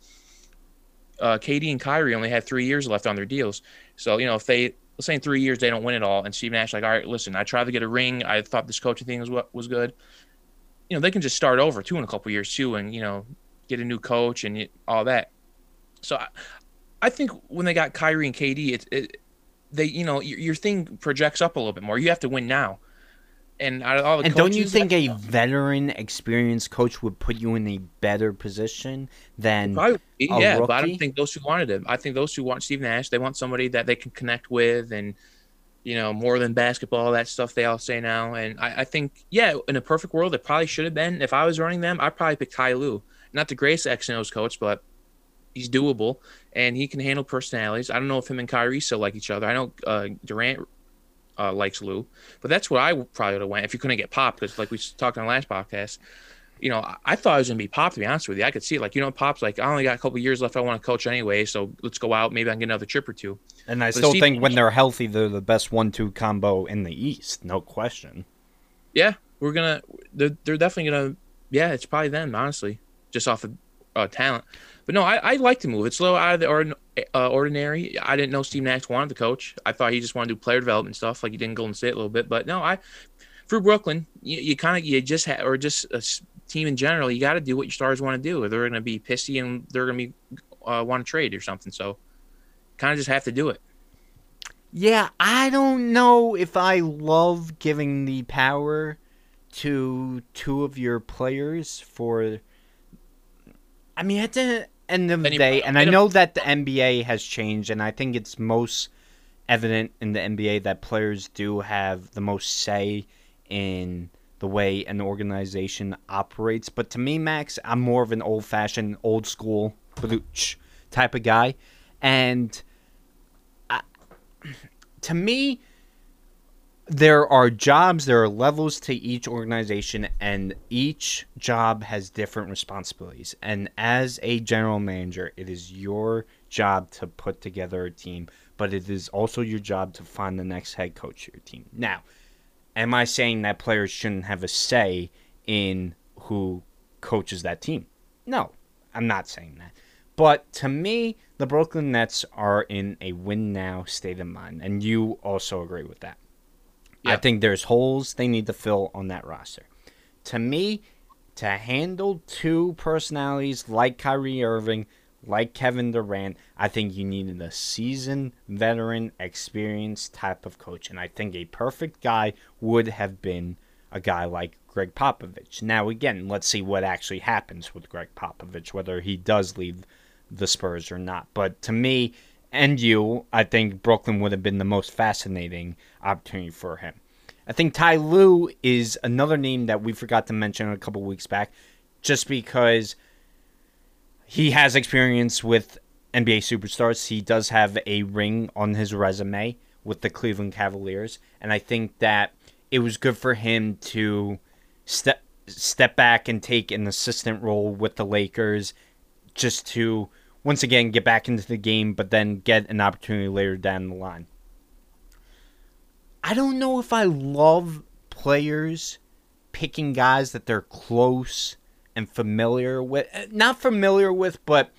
uh, KD and Kyrie only had three years left on their deals. So, you know, if they, let's say in three years they don't win it all, and Steve Nash, like, all right, listen, I tried to get a ring. I thought this coaching thing was what was good. You know, they can just start over too in a couple years too, and you know, get a new coach and all that. So, I, I think when they got Kyrie and KD, it, it they, you know, your, your thing projects up a little bit more. You have to win now and out of all the and don't you think a veteran, experienced coach would put you in a better position than Probably, yeah? Rookie? But I don't think those who wanted him. I think those who want Steve Nash, they want somebody that they can connect with, and you know, more than basketball, that stuff they all say now. And I, I think, yeah, in a perfect world, it probably should have been. If I was running them, I'd probably pick Ty Lue, not the greatest X and O's coach, but he's doable and he can handle personalities. I don't know if him and Kyrie still like each other. I know uh, Durant uh, likes Lue, But that's what I probably would have went if you couldn't get Pop because, like we talked on the last podcast, you know, I thought I was gonna be Pop. To be honest with you, I could see it. Like, you know, Pop's like, I only got a couple years left. I want to coach anyway, so let's go out. Maybe I can get another trip or two. And I but still think when they're healthy, they're the best one-two combo in the East, no question. Yeah, we're gonna. They're, they're definitely gonna. Yeah, it's probably them, honestly, just off of uh, talent. But no, I, I like to move. It's a little out of the uh, ordinary. I didn't know Steve Nash wanted to coach. I thought he just wanted to do player development stuff, like he did in Golden State a little bit. But no, I for Brooklyn, you, you kind of you just have, or just a team in general, you got to do what your stars want to do, or they're going to be pissy and they're going to be uh, want to trade or something. So, kind of just have to do it. Yeah, I don't know if I love giving the power to two of your players for. I mean, at the end of the day, and I know that the NBA has changed, and I think it's most evident in the NBA that players do have the most say in the way an organization operates. But to me, Max, I'm more of an old fashioned, old school type of guy. And I, to me, there are jobs, there are levels to each organization, and each job has different responsibilities. And as a general manager, it is your job to put together a team, but it is also your job to find the next head coach of your team. Now, am I saying that players shouldn't have a say in who coaches that team? No, I'm not saying that. But to me, the Brooklyn Nets are in a win now state of mind, and you also agree with that. I think there's holes they need to fill on that roster. To me, to handle two personalities like Kyrie Irving, like Kevin Durant, I think you needed a seasoned, veteran, experienced type of coach. And I think a perfect guy would have been a guy like Gregg Popovich. Now, again, let's see what actually happens with Gregg Popovich, whether he does leave the Spurs or not. But to me, and you, I think Brooklyn would have been the most fascinating opportunity for him. I think Ty Lue is another name that we forgot to mention a couple weeks back, just because he has experience with NBA superstars. He does have a ring on his resume with the Cleveland Cavaliers, and I think that it was good for him to step step back and take an assistant role with the Lakers, just to once again get back into the game, but then get an opportunity later down the line. I don't know if I love players picking guys that they're close and familiar with. Eh, not familiar with, but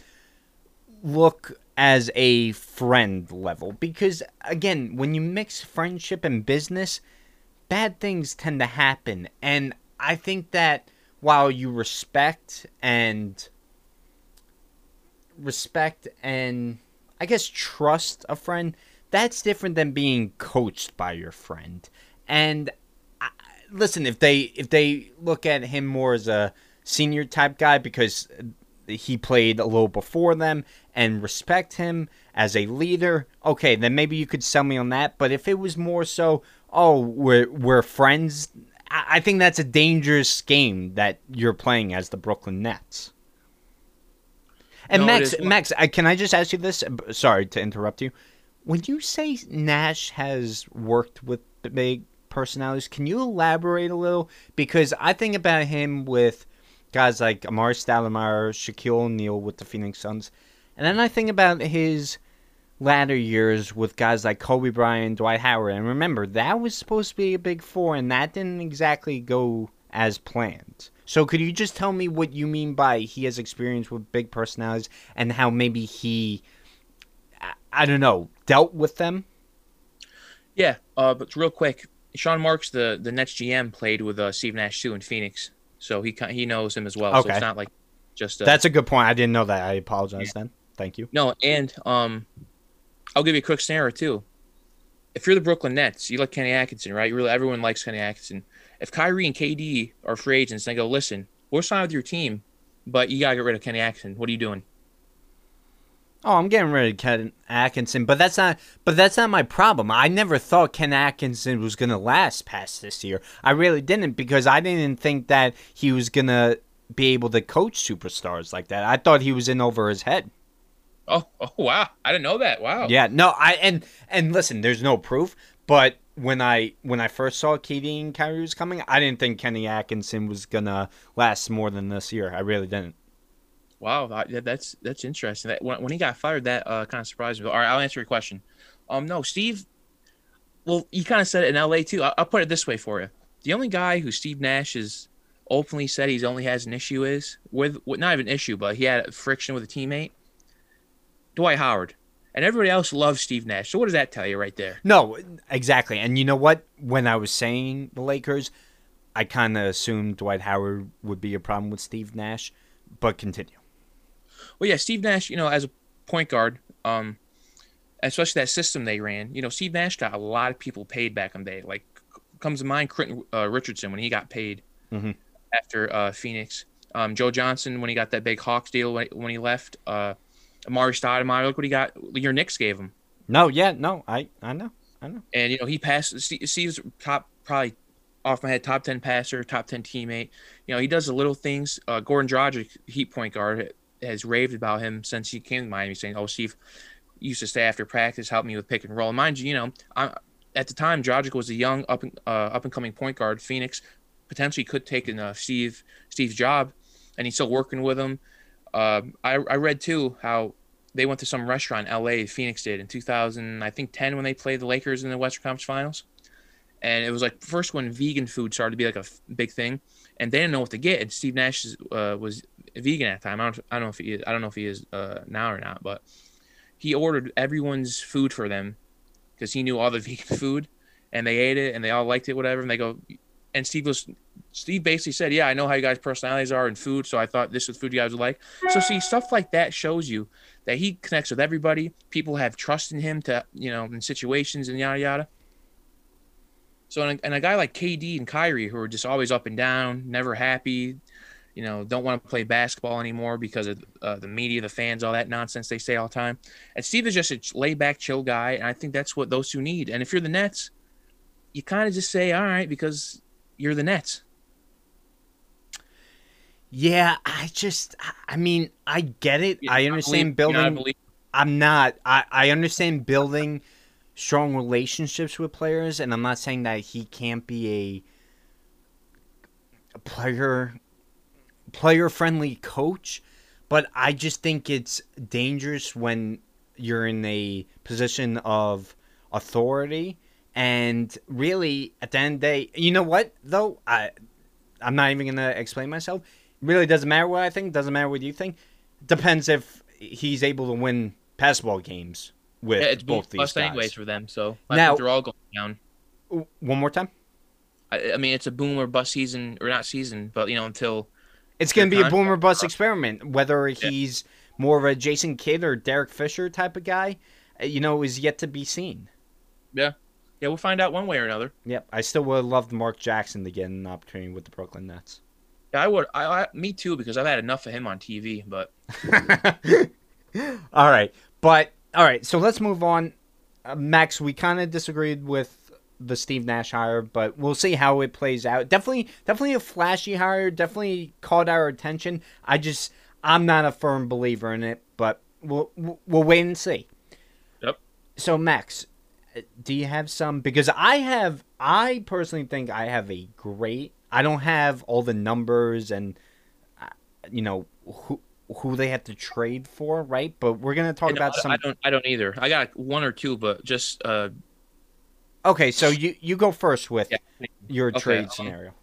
look as a friend level. Because, again, when you mix friendship and business, bad things tend to happen. And I think that while you respect and respect and I guess trust a friend, that's different than being coached by your friend. And I, listen, if they if they look at him more as a senior type guy because he played a little before them and respect him as a leader, okay, then maybe you could sell me on that. But if it was more so, oh, we're we're friends I I think that's a dangerous game that you're playing as the Brooklyn Nets. And No, Max, Max, I, can I just ask you this? Sorry to interrupt you. When you say Nash has worked with big personalities, can you elaborate a little? Because I think about him with guys like Amar'e Stoudemire, Shaquille O'Neal with the Phoenix Suns, and then I think about his latter years with guys like Kobe Bryant, Dwight Howard, and remember that was supposed to be a big four, and that didn't exactly go as planned. So could you just tell me what you mean by he has experience with big personalities and how maybe he, I, don't know, dealt with them? Yeah, uh, but real quick, Sean Marks, the the Nets GM, played with uh, Steve Nash too in Phoenix, so he he knows him as well. So Okay. it's not like just uh, That's a good point. I didn't know that. I apologize then. Thank you. no. And um, I'll give you a quick scenario too. If you're the Brooklyn Nets, you like Kenny Atkinson, right? You really everyone likes Kenny Atkinson. If Kyrie and KD are free agents, they go, listen, we'll sign with your team, but you gotta get rid of Kenny Atkinson. What are you doing? Oh, I'm getting rid of Ken Atkinson, but that's not. But that's not my problem. I never thought Ken Atkinson was gonna last past this year. I really didn't because I didn't think that he was gonna be able to coach superstars like that. I thought he was in over his head. Oh, oh wow, I didn't know that. Wow. Yeah, no, I and and listen, there's no proof, but when I when I first saw KD and Kyrie was coming, I didn't think Kenny Atkinson was gonna last more than this year. I really didn't. Wow, that- that's that's interesting. That when, when he got fired, that uh, kind of surprised me. All right, I'll answer your question. Um, no, Steve. Well, you kind of said it in L.A. too. I'll, I'll put it this way for you: the only guy who Steve Nash has openly said he's only has an issue is with, with not even an issue, but he had friction with a teammate, Dwight Howard, and everybody else loves Steve Nash. So what does that tell you right there? No, exactly. And you know what? When I was saying the Lakers, I kind of assumed Dwight Howard would be a problem with Steve Nash, but continue. Well, yeah, Steve Nash, you know, as a point guard, um, especially that system they ran, you know, Steve Nash got a lot of people paid back in the day. Like, comes to mind Quentin uh, Richardson when he got paid Mhm. after uh, Phoenix. Um, Joe Johnson when he got that big Hawks deal when, when he left. Uh, Amar'e Stoudemire, look what he got. Your Knicks gave him. No, yeah, no, I I know, I know. And, you know, he passed. Steve- Steve's top, probably off my head, top 10 passer, top 10 teammate. You know, he does the little things. Uh, Goran Dragic, Heat point guard, has raved about him since he came to Miami, saying, "Oh, Steve used to stay after practice, help me with pick and roll." Mind you, you know, I, at the time, Dragic was a young up and uh, up and coming point guard. Phoenix potentially could take in uh, Steve Steve's job, and he's still working with him. Uh, I, I read too how they went to some restaurant in L.A. Phoenix did in 2000, I think 10 when they played the Lakers in the Western Conference Finals, and it was like first when vegan food started to be like a f- big thing, and they didn't know what to get. And Steve Nash uh, was vegan at the time. I don't, I don't know if he is, I don't know if he is uh, now or not, but he ordered everyone's food for them because he knew all the vegan food, and they ate it and they all liked it, whatever. And they go, and Steve was, Steve basically said, "Yeah, I know how you guys' personalities are in food, so I thought this was food you guys would like." So see, stuff like that shows you that he connects with everybody. People have trust in him to, you know, in situations and yada yada. So and a, and a guy like KD and Kyrie, who are just always up and down, never happy, you know, don't want to play basketball anymore because of uh, the media, the fans, all that nonsense they say all the time. And Steve is just a laid back, chill guy, and I think that's what those two need. And if you're the Nets, you kind of just say, "All right," because you're the Nets. Yeah, I just, I mean, I get it. I You're not understand you're not building. believe- I'm not. I, I understand building strong relationships with players, and I'm not saying that he can't be a, a player player friendly coach, but I just think it's dangerous when you're in a position of authority and really at the end of the day you know what though I I'm not even gonna explain myself. Really doesn't matter what I think, doesn't matter what you think. Depends if he's able to win basketball games with both these guys. Yeah, it's both these bust guys. anyways for them. So I Now- they're all going down. One more time. I, I mean, it's a boom or bust season, or not season, but you know, until It's going to be a Your boomer bust experiment. Whether he's more of a Jason Kidd or Derek Fisher type of guy, uh, you know, is yet to be seen. Yeah. Yeah, we'll find out one way or another. Yep, I still would have loved Mark Jackson to get an opportunity with the Brooklyn Nets. Yeah, I would. I, I me too because I've had enough of him on TV. But all right, but all right. So let's move on. Uh, Max, we kind of disagreed with the Steve Nash hire, but we'll see how it plays out. Definitely, definitely a flashy hire. Definitely caught our attention. I just, I'm not a firm believer in it, but we'll we'll wait and see. Yep. So Max, do you have some? Because I have, I personally think I have a great. I don't have all the numbers and, uh, you know, who who they have to trade for, right? But we're gonna talk about some. I don't. I don't either. I got one or two, but just uh, Okay, so you you go first with Yeah. your Okay, trade um, scenario.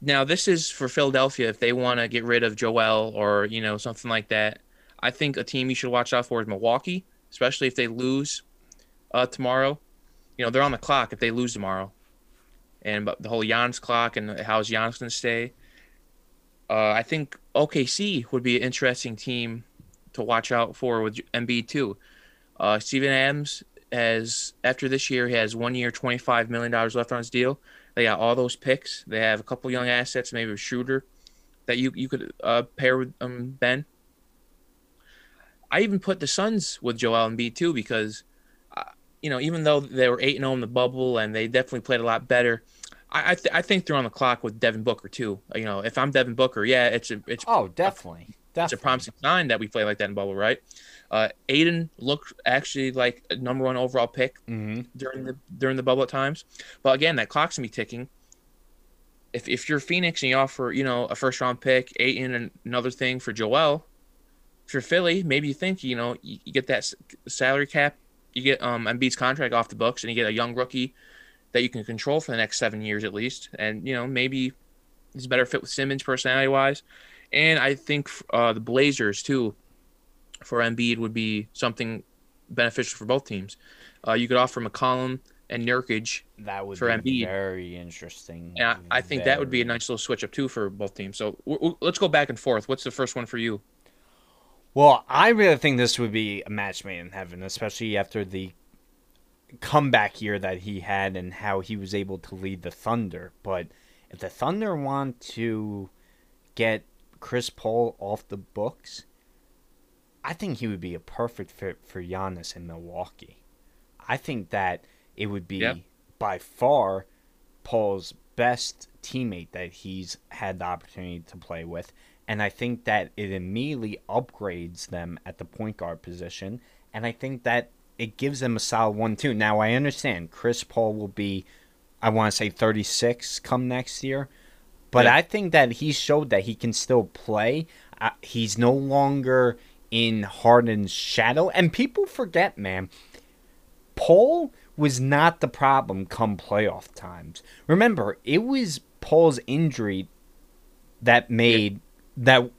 now this is for Philadelphia if they want to get rid of Joel or you know something like that. I think a team you should watch out for is Milwaukee, especially if they lose uh, tomorrow. You know they're on the clock if they lose tomorrow, and the whole Giannis clock and how's Giannis going to stay. Uh, I think OKC would be an interesting team to watch out for with Embiid too. Uh, Steven Adams has after this year he has one year, twenty five million dollars left on his deal. They got all those picks. They have a couple young assets, maybe a shooter that you you could uh, pair with um, Ben. I even put the Suns with Joel and Embiid too because, uh, you know, even though they were eight and zero in the bubble and they definitely played a lot better, I I, th- I think they're on the clock with Devin Booker too. You know, if I'm Devin Booker, yeah, it's a it's Oh, definitely, it's a promising sign that we play like that in bubble, right? Uh, Ayton looked actually like a number one overall pick hmm during the during the bubble at times. But again, that clock's gonna be ticking. If if you're Phoenix and you offer you know a first round pick, Ayton and another thing for Joel, if you're Philly, maybe you think you know you, you get that s- salary cap, you get um Embiid's contract off the books, and you get a young rookie that you can control for the next seven years at least, and you know maybe he's a better fit with Simmons personality wise, and I think uh, the Blazers too for Embiid would be something beneficial for both teams. Uh, you could offer McCollum and Nurkic, That would For be Embiid. very interesting. and I, I think that would be a nice little switch up too for both teams. So w- w- let's go back and forth. What's the first one for you? Well, I really think this would be a match made in heaven, especially after the comeback year that he had and how he was able to lead the Thunder. But if the Thunder want to get Chris Paul off the books, I think he would be a perfect fit for Giannis in Milwaukee. I think that it would be Yeah. by far Paul's best teammate that he's had the opportunity to play with. And I think that it immediately upgrades them at the point guard position. And I think that it gives them a solid one, too. Now, I understand Chris Paul will be, I want to say 36 come next year. But Yeah. I think that he showed that he can still play. Uh, he's no longer in Harden's shadow. And people forget, man, Paul was not the problem come playoff times. Remember, it was Paul's injury that made that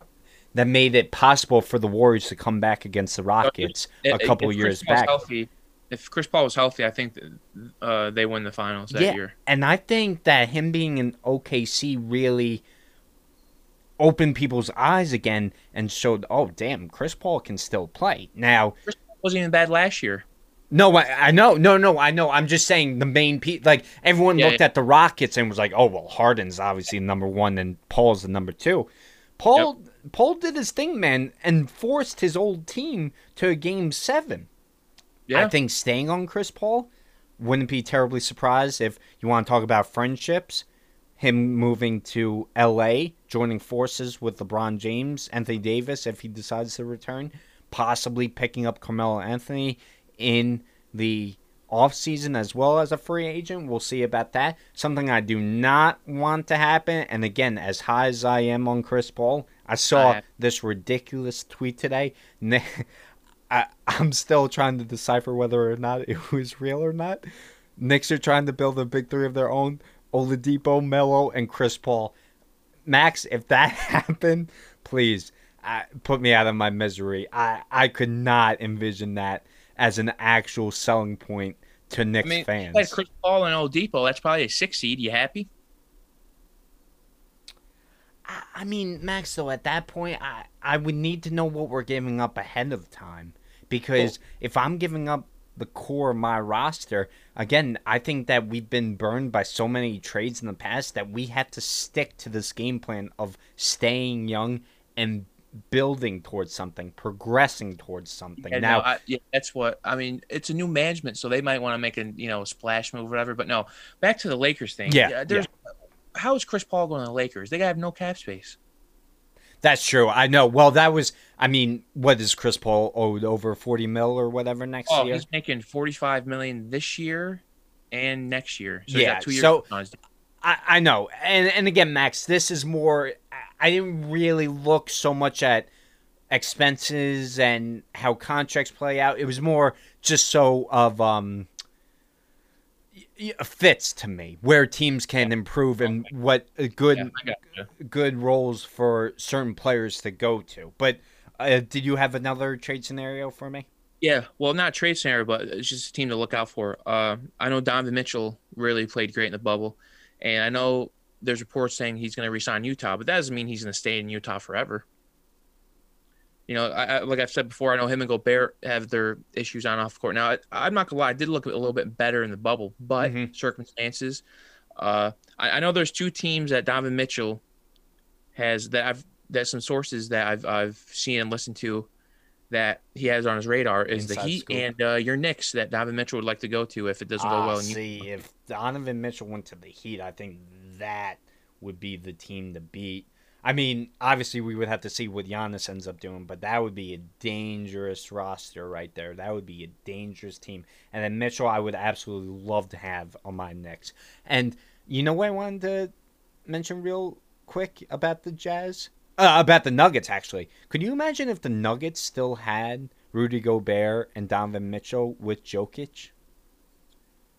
that made it possible for the Warriors to come back against the Rockets a If- couple if years Chris Paul's back. Healthy, if Chris Paul was healthy, I think uh, they win the finals that yeah, year. and I think that him being in OKC really opened people's eyes again and showed, oh damn, Chris Paul can still play. Now, Chris Paul wasn't even bad last year. No, I, I know, no, no, I know. I'm just saying the main pe Like everyone Yeah, looked at the Rockets and was like, "Oh well, Harden's obviously number one and Paul's the number two. Paul, Paul did his thing, man, and forced his old team to a game seven. Yeah, I think staying on Chris Paul wouldn't be terribly surprised if you want to talk about friendships. Him moving to L.A., joining forces with LeBron James, Anthony Davis, if he decides to return, possibly picking up Carmelo Anthony in the offseason as well as a free agent. We'll see about that. Something I do not want to happen. And again, as high as I am on Chris Paul, I saw I- this ridiculous tweet today. I, I'm still trying to decipher whether or not it was real or not. Knicks are trying to build a big three of their own. Oladipo, Melo, and Chris Paul. Max, if that happened, please uh, put me out of my misery. I, I could not envision that as an actual selling point to I Knicks mean, fans. like Chris Paul and Oladipo, that's probably a six seed. You happy? I, mean, Max, though, at that point, I, I would need to know what we're giving up ahead of time. Because oh. if I'm giving up the core of my roster, again, I think that we've been burned by so many trades in the past that we have to stick to this game plan of staying young and building towards something, progressing towards something. Yeah, now, no, I, yeah, that's what I mean. It's a new management, so they might want to make a you know a splash move, or whatever. But no, back to the Lakers thing. Yeah, there's how is Chris Paul going to the Lakers? They gotta have no cap space. That's true. I know. Well, that was. I mean, what is Chris Paul owed over forty mil or whatever next oh, year? he's making forty five million this year and next year. So Yeah, two years so- I, I know. And and again, Max, this is more. I didn't really look so much at expenses and how contracts play out. It was more just so of um fits to me where teams can improve and what good yeah, I got you. good roles for certain players to go to. But uh, did you have another trade scenario for me? Yeah, well, not trade scenario, but it's just a team to look out for. Uh, I know Donovan Mitchell really played great in the bubble, and I know there's reports saying he's going to resign Utah, but that doesn't mean he's going to stay in Utah forever. You know, I, I, like I've said before, I know him and Gobert have their issues on off court. Now, I, I'm not gonna lie, I did look a little bit better in the bubble, but Mhm. circumstances. Uh, I, I know there's two teams that Donovan Mitchell has that I've that some sources that I've I've seen and listened to that he has on his radar is the Heat scoop. and uh, your Knicks that Donovan Mitchell would like to go to if it doesn't go Ah, well. See, if Donovan Mitchell went to the Heat, I think that would be the team to beat. I mean, obviously, we would have to see what Giannis ends up doing, but that would be a dangerous roster right there. That would be a dangerous team. And then Mitchell, I would absolutely love to have on my Knicks. And you know what I wanted to mention real quick about the Jazz? Uh, about the Nuggets, actually. Could you imagine if the Nuggets still had Rudy Gobert and Donovan Mitchell with Jokic?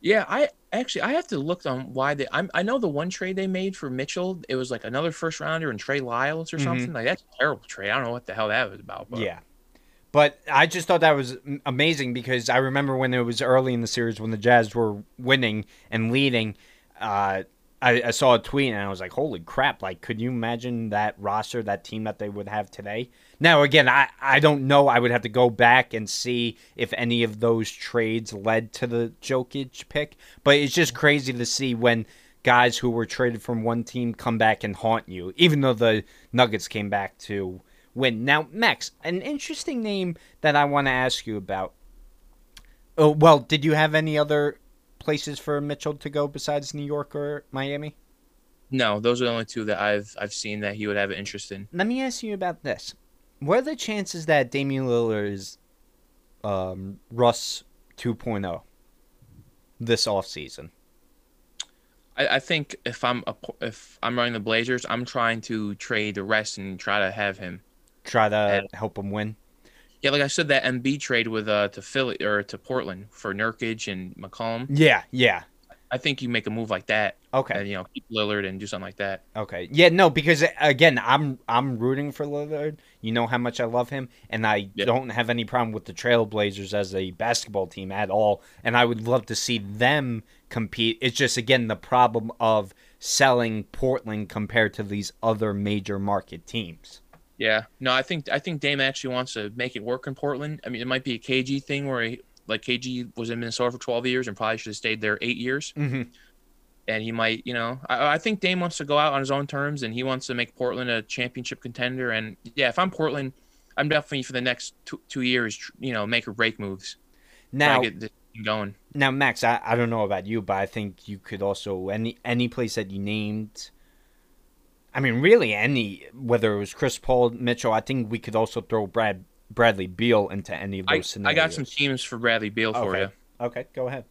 Yeah, I actually I have to look on why they. I'm, I know the one trade they made for Mitchell, it was like another first rounder and Trey Lyles or Mhm. something. Like that's a terrible trade. I don't know what the hell that was about. But Yeah. But I just thought that was amazing because I remember when it was early in the series when the Jazz were winning and leading, uh, I, I saw a tweet and I was like, holy crap. Like, could you imagine that roster, that team that they would have today? Now, again, I, I don't know. I would have to go back and see if any of those trades led to the Jokic pick. But it's just crazy to see when guys who were traded from one team come back and haunt you, even though the Nuggets came back to win. Now, Max, an interesting name that I want to ask you about. Oh, well, did you have any other places for Mitchell to go besides New York or Miami? no, those are the only two that I've I've seen that he would have an interest in. Let me ask you about this. What are the chances that Damian Lillard is um, Russ 2.0 this offseason? I, I think if I'm a, if I'm running the Blazers, I'm trying to trade the rest and try to have him. Try to And- help him win? Yeah, like I said, that Embiid trade with uh to Philly or to Portland for Nurkic and McCollum. Yeah, yeah. I think you make a move like that, Okay. and you know, keep Lillard and do something like that. Okay. Yeah, no, because again, I'm I'm rooting for Lillard. You know how much I love him, and I Yeah. don't have any problem with the Trailblazers as a basketball team at all. And I would love to see them compete. It's just again the problem of selling Portland compared to these other major market teams. Yeah, no, I think I think Dame actually wants to make it work in Portland. I mean, it might be a KG thing where he, like KG was in Minnesota for 12 years and probably should have stayed there eight years, Mm-hmm. and he might, you know, I, I think Dame wants to go out on his own terms and he wants to make Portland a championship contender. And yeah, if I'm Portland, I'm definitely for the next two, two years, you know, make or break moves. Now, get this thing going. now, Max, I, I don't know about you, but I think you could also any any place that you named. I mean, really, any whether it was Chris Paul, Mitchell. I think we could also throw Brad Bradley Beal into any of those I scenarios. I got some teams for Bradley Beal for Okay. you. Okay, go ahead.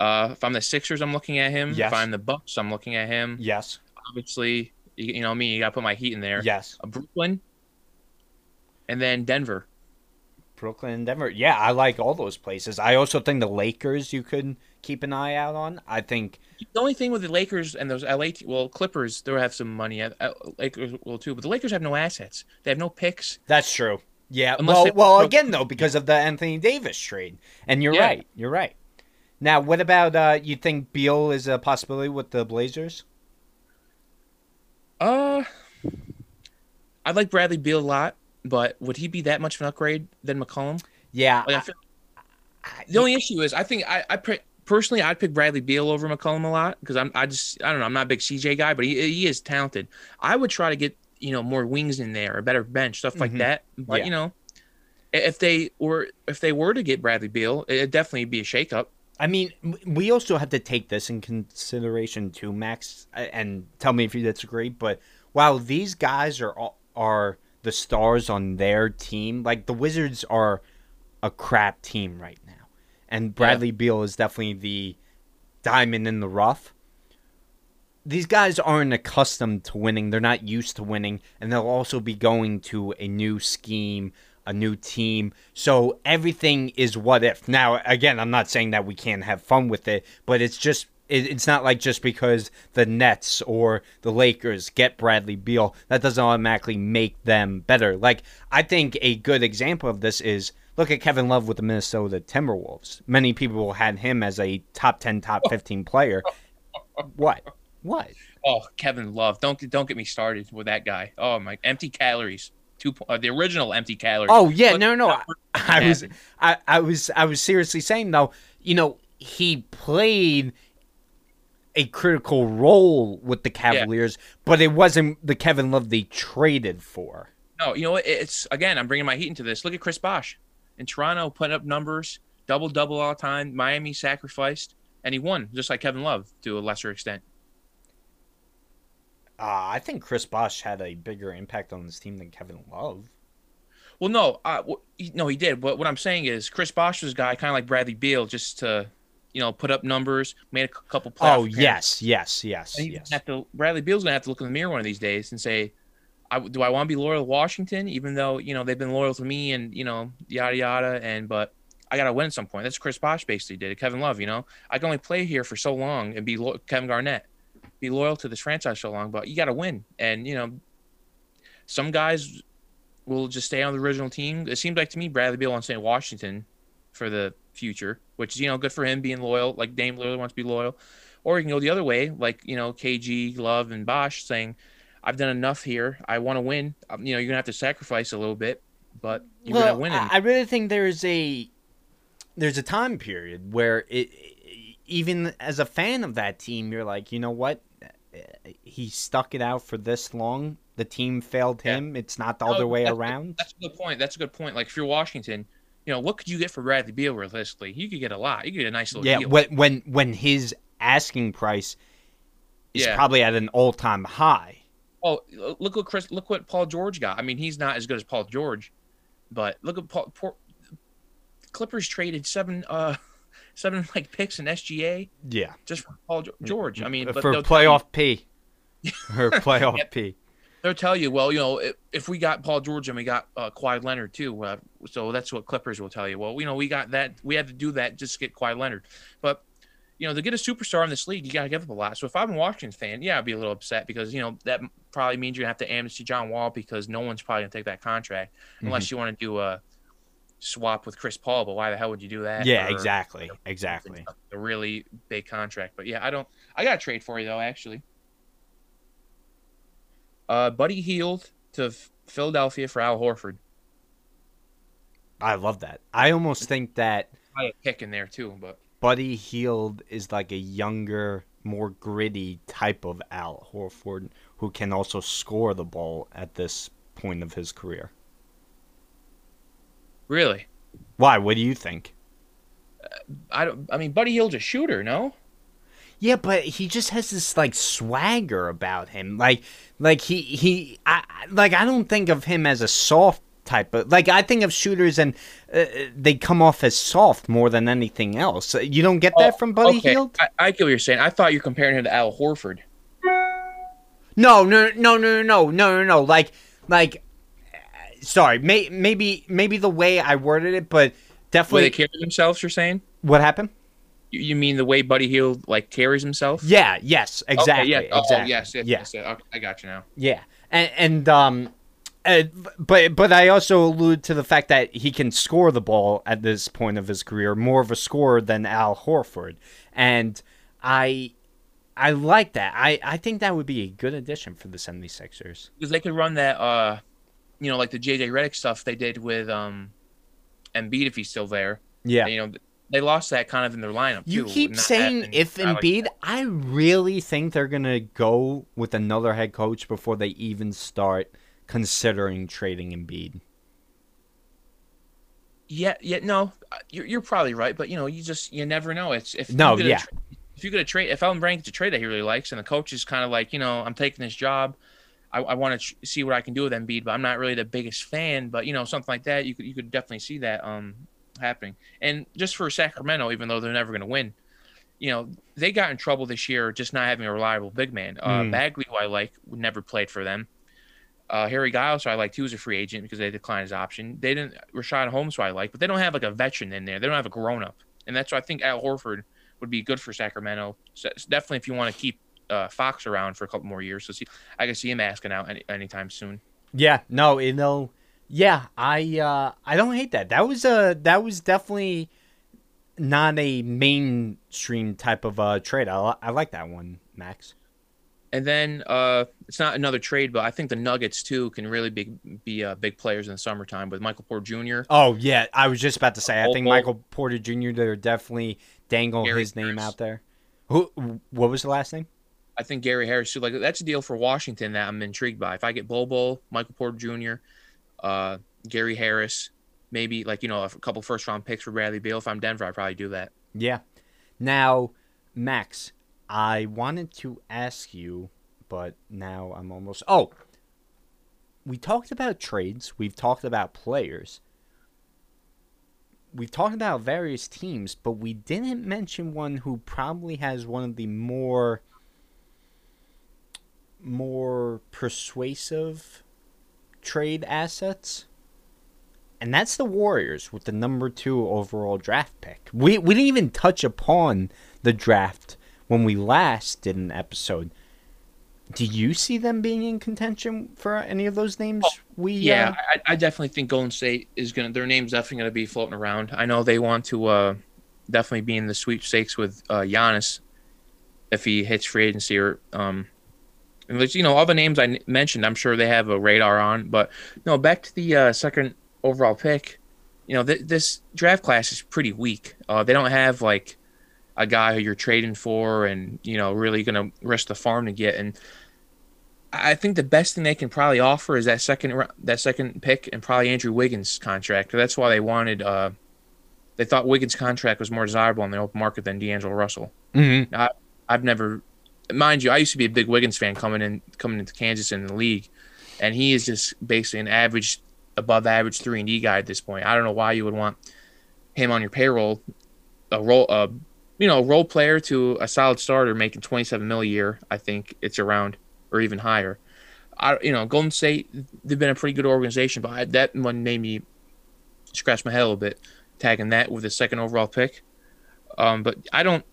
Uh, if I'm the Sixers, I'm looking at him. Yes. If I'm the Bucks, I'm looking at him. Yes. Obviously, you, you know me, you got to put my heat in there. Yes. Uh, Brooklyn, and then Denver. Brooklyn and Denver. Yeah, I like all those places. I also think the Lakers you could keep an eye out on. I think The only thing with the Lakers and those LA, well, Clippers, they'll have some money. Uh, uh, Lakers will too, but the Lakers have no assets. They have no picks. that's true. Yeah. Unless well, well, again though, because of the Anthony Davis trade, and you're Yeah. right. You're right. Now, what about uh, you think Beal is a possibility with the Blazers? Uh, I like Bradley Beal a lot, but would he be that much of an upgrade than McCollum? Yeah. Like, I feel, I- the only issue is, I think I, I pre- personally I'd pick Bradley Beal over McCollum a lot because I'm I just I don't know I'm not a big CJ guy, but he he is talented. I would try to get you know, more wings in there, a better bench, stuff like Mhm. that. But Yeah. you know, if they were if they were to get Bradley Beal, it'd definitely be a shakeup. I mean, we also have to take this in consideration too, Max, and tell me if you disagree. But while these guys are are the stars on their team, like the Wizards are a crap team right now, and Bradley Beal is definitely the diamond in the rough. These guys aren't accustomed to winning; they're not used to winning, and they'll also be going to a new scheme, a new team. So everything is what if. Now, again, I'm not saying that we can't have fun with it, but it's just it's not like just because the Nets or the Lakers get Bradley Beal, that doesn't automatically make them better. Like I think a good example of this is look at Kevin Love with the Minnesota Timberwolves. Many people had him as a top 10, top 15 player. What? What? Oh, Kevin Love, don't don't get me started with that guy. Oh my, empty calories. Two uh, the original empty calories. Oh yeah, But- no, no. I, I was. I, I was, I was seriously saying though. You know, he played a critical role with the Cavaliers, but it wasn't the Kevin Love they traded for. No, you know what? It's again, I'm bringing my heat into this. Look at Chris Bosh in Toronto, putting up numbers, double double all the time. Miami sacrificed, and he won, just like Kevin Love to a lesser extent. Uh, I think Chris Bosh had a bigger impact on this team than Kevin Love. Well, no, uh, he- no, he did. But what I'm saying is, Chris Bosh was a guy kind of like Bradley Beal, just to, you know, put up numbers, made a couple. playoff Oh yes, yes, yes, And yes. have to, Bradley Beal's gonna have to look in the mirror one of these days and say, I, "Do I want to be loyal to Washington, even though you know they've been loyal to me and you know yada yada and but I gotta win at some point." That's Chris Bosh basically did. Kevin Love, you know, I can only play here for so long and be lo- Kevin Garnett, be loyal to this franchise so long, but you gotta win. And you know, some guys will just stay on the original team. It seems like to me Bradley Beal wants to stay in Washington for the future, which is you know good for him being loyal. Like Dame Lillard wants to be loyal, or you can go the other way, like you know KG, Love, and Bosh saying, "I've done enough here. I want to win. Um, you know, you're gonna have to sacrifice a little bit, but you're well, gonna win." I And, I really think there's a there's a time period where it even as a fan of that team, you're like, you know what? He stuck it out for this long. The team failed Yeah. him. It's not the No, other way around. that's a good point. That's a good point. Like if you're Washington, you know, what could you get for Bradley Beal realistically? You could get a lot. You could get a nice little Yeah, deal. when when when his asking price is Yeah. probably at an all time high. Oh, look what Chris, look what Paul George got. I mean, he's not as good as Paul George, but look at Paul. Poor, Clippers traded seven, uh, seven like picks in SGA Yeah, just for Paul George. I mean, but for they'll you- playoff P. For playoff. P. they'll tell you, well, you know, if, if we got Paul George and we got uh, Kawhi Leonard too, uh, so that's what Clippers will tell you. Well, you know, we got that. We had to do that just to get Kawhi Leonard, but you know, to get a superstar in this league, you got to give up a lot. So if I'm a Washington fan, yeah, I'd be a little upset because you know that probably means you're gonna have to amnesty John Wall because no one's probably gonna take that contract unless you want to do a swap with Chris Paul. But why the hell would you do that? Yeah, Or exactly, exactly. A really big contract. But yeah, I don't. I got a trade for you though, actually. Uh, Buddy Hield to Philadelphia for Al Horford. I love that. I almost think that I a pick in there too, but Buddy Hield is like a younger, more gritty type of Al Horford who can also score the ball at this point of his career. really, Why? What do you think? Uh, I don't. I mean, Buddy Hield's a shooter, no? Yeah, but he just has this like swagger about him. Like like he he I I- like I don't think of him as a soft type of like I think of shooters and uh, they come off as soft more than anything else. You don't get that from Buddy Oh, okay, Hield? I, I get what you're saying. I thought you're comparing him to Al Horford. No, no, no, no, no, no, no, no. Like, like, uh, sorry, may, maybe, maybe the way I worded it, but The way definitely. they carry themselves, you're saying? what happened? You, you mean the way Buddy Hield like carries himself? Yeah. Yes. Exactly. Okay, yeah. Oh, exactly. yes, yes, yeah. yes, yes. Okay, I got you now. Yeah. And, and um, uh, but but I also allude to the fact that he can score the ball at this point of his career, more of a scorer than Al Horford, and I. I like that. I, I think that would be a good addition for the 76ers. because they could run that uh you know like the JJ Redick stuff they did with um Embiid if he's still there Yeah. you know they lost that kind of in their lineup. You too, keep not saying having if a guy like Embiid. I really think they're gonna go with another head coach before they even start considering trading Embiid. Yeah, yeah, no, uh, you're, you're probably right, but you know, you just you never know. It's if No, you get a yeah. tra- if you get a trade, if Elton Brand gets a trade that he really likes, and the coach is kind of like, you know, I'm taking this job, I, I want to tr- see what I can do with Embiid, but I'm not really the biggest fan. But you know, something like that, you could you could definitely see that um happening. And just for Sacramento, even though they're never going to win, you know, they got in trouble this year just not having a reliable big man. Uh, Mm. Bagley, who I like, never played for them. Uh, Harry Giles, who I liked, he was a free agent because they declined his option. They didn't Richaun Holmes, who I like, but they don't have like a veteran in there. They don't have a grown up, and that's why I think Al Horford would be good for Sacramento. So definitely, if you want to keep uh, Fox around for a couple more years, so see, I can see him asking out any, anytime soon. Yeah, no, you know, yeah, I uh I don't hate that. That was a that was definitely not a mainstream type of uh trade. I, I like that one, Max. And then uh, it's not another trade, but I think the Nuggets too can really be be uh, big players in the summertime with Michael Porter Jr. Oh yeah, I was just about to say. I think Michael Porter Jr. They're definitely dangle Gary his name Harris. out there. Who? What was the last name? I think Gary Harris too. Like that's a deal for Washington that I'm intrigued by. If I get Bol Bol, Michael Porter Jr., uh, Gary Harris, maybe like you know a couple first round picks for Bradley Beal. If I'm Denver, I'd probably do that. Yeah. Now, Max, I wanted to ask you, but now I'm almost. Oh, we talked about trades. We've talked about players. We've talked about various teams, but we didn't mention one who probably has one of the more more persuasive trade assets. And that's the Warriors with the number two overall draft pick. We we didn't even touch upon the draft when we last did an episode. Do you see them being in contention for any of those names? we Yeah, uh, I, I definitely think Golden State is gonna. Their name's definitely gonna be floating around. I know they want to uh, definitely be in the sweepstakes with uh, Giannis if he hits free agency or um. And there's, you know, all the names I mentioned, I'm sure they have a radar on. But no, back to the uh, second overall pick. You know, th- this draft class is pretty weak. Uh, they don't have like a guy who you're trading for, and you know, really gonna risk the farm to get. And I think the best thing they can probably offer is that second that second pick and probably Andrew Wiggins' contract. That's why they wanted. Uh, they thought Wiggins' contract was more desirable on the open market than D'Angelo Russell. mhm. I've never, mind you, I used to be a big Wiggins fan coming in coming into Kansas in the league, and he is just basically an average, above average three and D guy at this point. I don't know why you would want him on your payroll, a role, uh, you know, role player to a solid starter making twenty seven mil a year. I think it's around or even higher. I, you know, Golden State, they've been a pretty good organization, but I, that one made me scratch my head a little bit, tagging that with the second overall pick. Um, but I don't.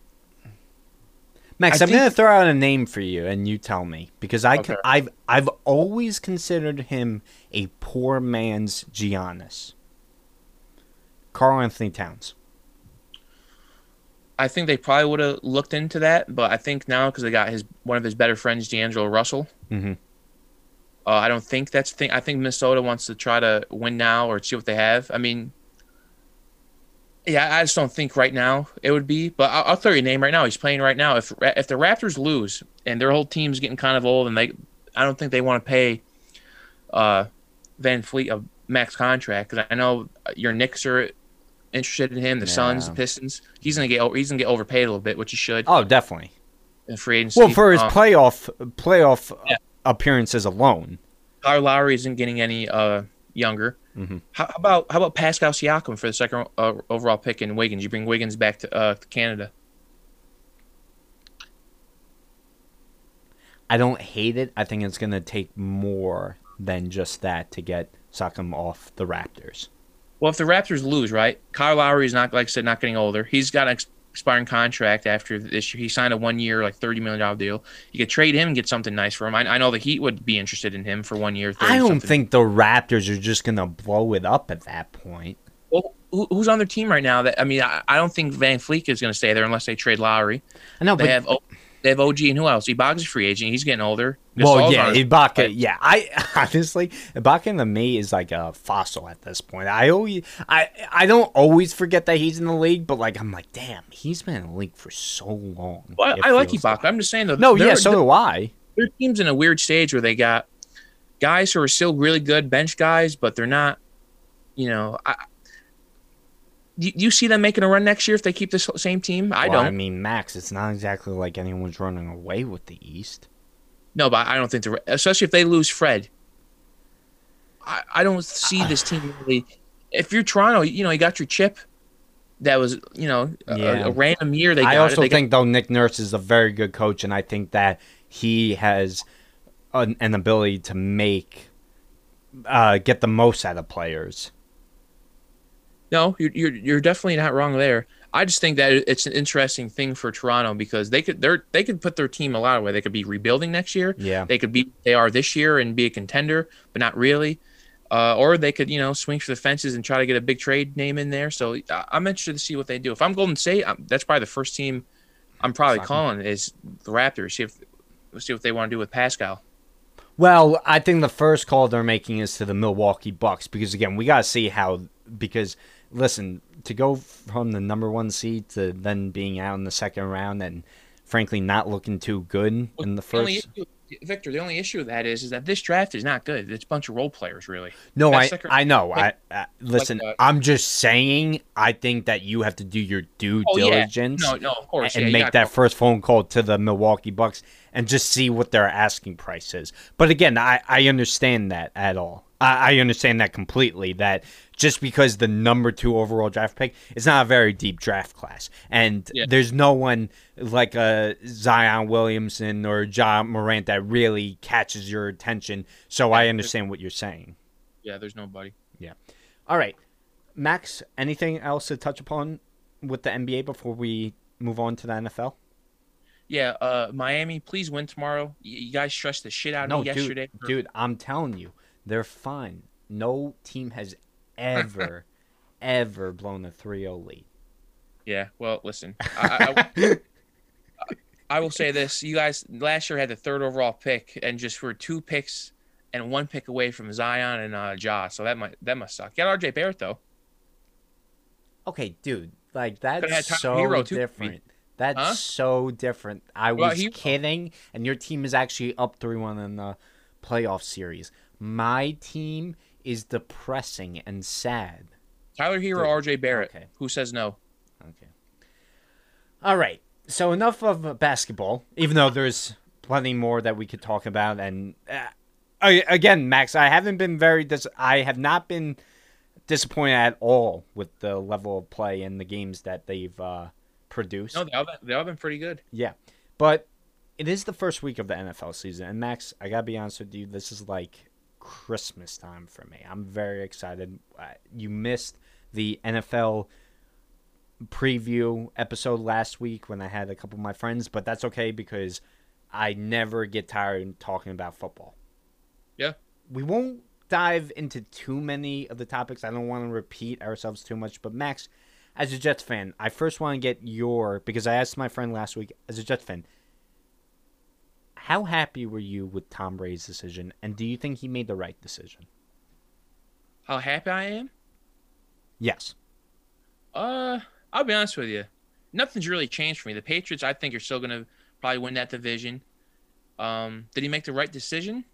Max, I I'm gonna throw out a name for you, and you tell me because I Okay. have I've always considered him a poor man's Giannis. Karl-Anthony Towns. I think they probably would have looked into that, but I think now because they got his one of his better friends, D'Angelo Russell. Mhm. Uh, I don't think that's the thing. I think Minnesota wants to try to win now or see what they have. I mean, yeah, I just don't think right now it would be. But I'll, I'll throw your name right now. He's playing right now. If if the Raptors lose and their whole team's getting kind of old, and they, I don't think they want to pay, uh, VanVleet a max contract because I know your Knicks are interested in him. The Suns, the Pistons. He's gonna get he's gonna get overpaid a little bit, which he should Oh, definitely. in free agency. Well, for his Um, playoff playoff Yeah. appearances alone. Kyle Lowry isn't getting any uh younger. Mhm. How, how about how about Pascal Siakam for the second uh, overall pick in Wiggins? You bring Wiggins back to, uh, to Canada. I don't hate it. I think it's going to take more than just that to get Siakam off the Raptors. Well, if the Raptors lose, right? Kyle Lowry is not, like I said, not getting older. He's got an expiring contract after this year. He signed a one year, like thirty million dollar deal. You could trade him and get something nice for him. I, I know the Heat would be interested in him for one year. 30 I don't something. think the Raptors are just going to blow it up at that point. Well, who, who's on their team right now? That I mean, I, I don't think VanVleet is going to stay there unless they trade Lowry. I know, They but have oh, They have OG and who else? Ibaka's a free agent. He's getting older. Well, yeah, Ibaka. Yeah, I honestly, Ibaka to me is like a fossil at this point. I always, I, I don't always forget that he's in the league, but like I'm like, damn, he's been in the league for so long. Well, I like Ibaka. I'm just saying though. No, yeah, so do I. their team's in a weird stage where they got guys who are still really good bench guys, but they're not. You know, I. You, you see them making a run next year if they keep this same team? I Well, don't. I mean, Max, it's not exactly like anyone's running away with the East. No, but I don't think they're especially if they lose Fred. I, I don't see this team really. If you're Toronto, you know you got your chip. That was you know a, Yeah. a random year they got. I also They got- think though Nick Nurse is a very good coach, and I think that he has an, an ability to make uh, get the most out of players. No, you're, you're you're definitely not wrong there. I just think that it's an interesting thing for Toronto because they could they're they could put their team a lot of way. They could be rebuilding next year. Yeah, They could be they are this year and be a contender, but not really. Uh, or they could, you know, swing for the fences and try to get a big trade name in there. So I- I'm interested to see what they do. If I'm Golden State, I'm, that's probably the first team I'm probably 'em. calling is the Raptors. See if see what they want to do with Pascal. Well, I think the first call they're making is to the Milwaukee Bucks because again, we got to see how because listen, to go from the number 1 seed to then being out in the second round and frankly not looking too good in the first issue, Victor, the only issue with that is is that this draft is not good. It's a bunch of role players, really. No, I second- I know. like- I, I listen. uh, I'm just saying. I think that you have to do your due Oh, yeah. diligence No, no, of course, and yeah, make that first phone call to the Milwaukee Bucks and just see what their asking price is. But again, I I understand that at all. I, I understand that completely. That just because the number two overall draft pick is not a very deep draft class, and Yeah. there's no one like a Zion Williamson or Ja Morant that really catches your attention. So I understand what you're saying. Yeah, there's nobody. Yeah. All right, Max. Anything else to touch upon with the NBA before we move on to the NFL? Yeah, uh, Miami, please win tomorrow. You guys stressed the shit out of No, me yesterday. dude, dude. I'm telling you, they're fine. No team has ever, ever blown a 3-0 lead. Yeah, well, listen, I, I, I will say this: you guys last year had the third overall pick, and just were two picks and one pick away from Zion and uh, Ja. So that might that must suck. Got RJ Barrett though. Okay, dude. Like that's so different. That's Huh? so different. I Well, was he- kidding, and your team is actually up 3-1 in the playoff series. My team is depressing and sad. Tyler Herro, Dude, RJ Barrett. okay. Who says no? Okay. All right. So enough of basketball. Even though there's plenty more that we could talk about, and uh, I- again, Max, I haven't been very. Dis- I have not been disappointed at all with the level of play and the games that they've uh, produced. No, they all been, they all been pretty good. Yeah, but it is the first week of the NFL season, and Max, I gotta be honest with you, this is like Christmas time for me. I'm very excited. Uh, You missed the NFL preview episode last week when I had a couple of my friends, but that's okay because I never get tired of talking about football. Yeah. We won't dive into too many of the topics. I don't want to repeat ourselves too much, but Max, as a Jets fan, I first want to get your because I asked my friend last week as a Jets fan, how happy were you with Tom Brady's decision, and do you think he made the right decision? How happy I am? Yes. Uh, I'll be honest with you. Nothing's really changed for me. The Patriots, I think, are still gonna probably win that division. Um, did he make the right decision?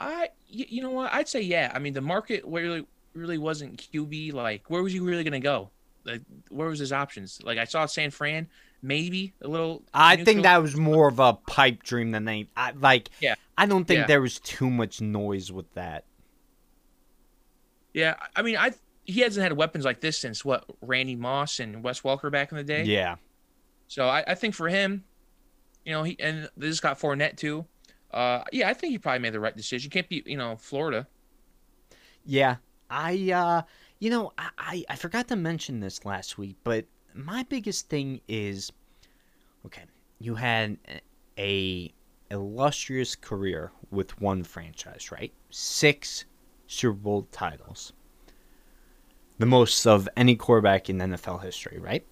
I, you know what? I'd say yeah. I mean, the market really, really wasn't QB. Like, where was he really gonna go? Like, where was his options? Like, I saw San Fran, maybe a little. I neutral. think that was more of a pipe dream than they. I, like, Yeah. I don't think Yeah. there was too much noise with that. Yeah, I mean, I he hasn't had weapons like this since what Randy Moss and Wes Welker back in the day. Yeah. So I, I think for him, you know, he and they just got Fournette too. Uh, yeah, I think he probably made the right decision. Can't be, you know, Florida. Yeah. I, uh, you know, I, I, forgot to mention this last week, but my biggest thing is okay, you had a illustrious career with one franchise, right? Six Super Bowl titles. The most of any quarterback in NFL history, right?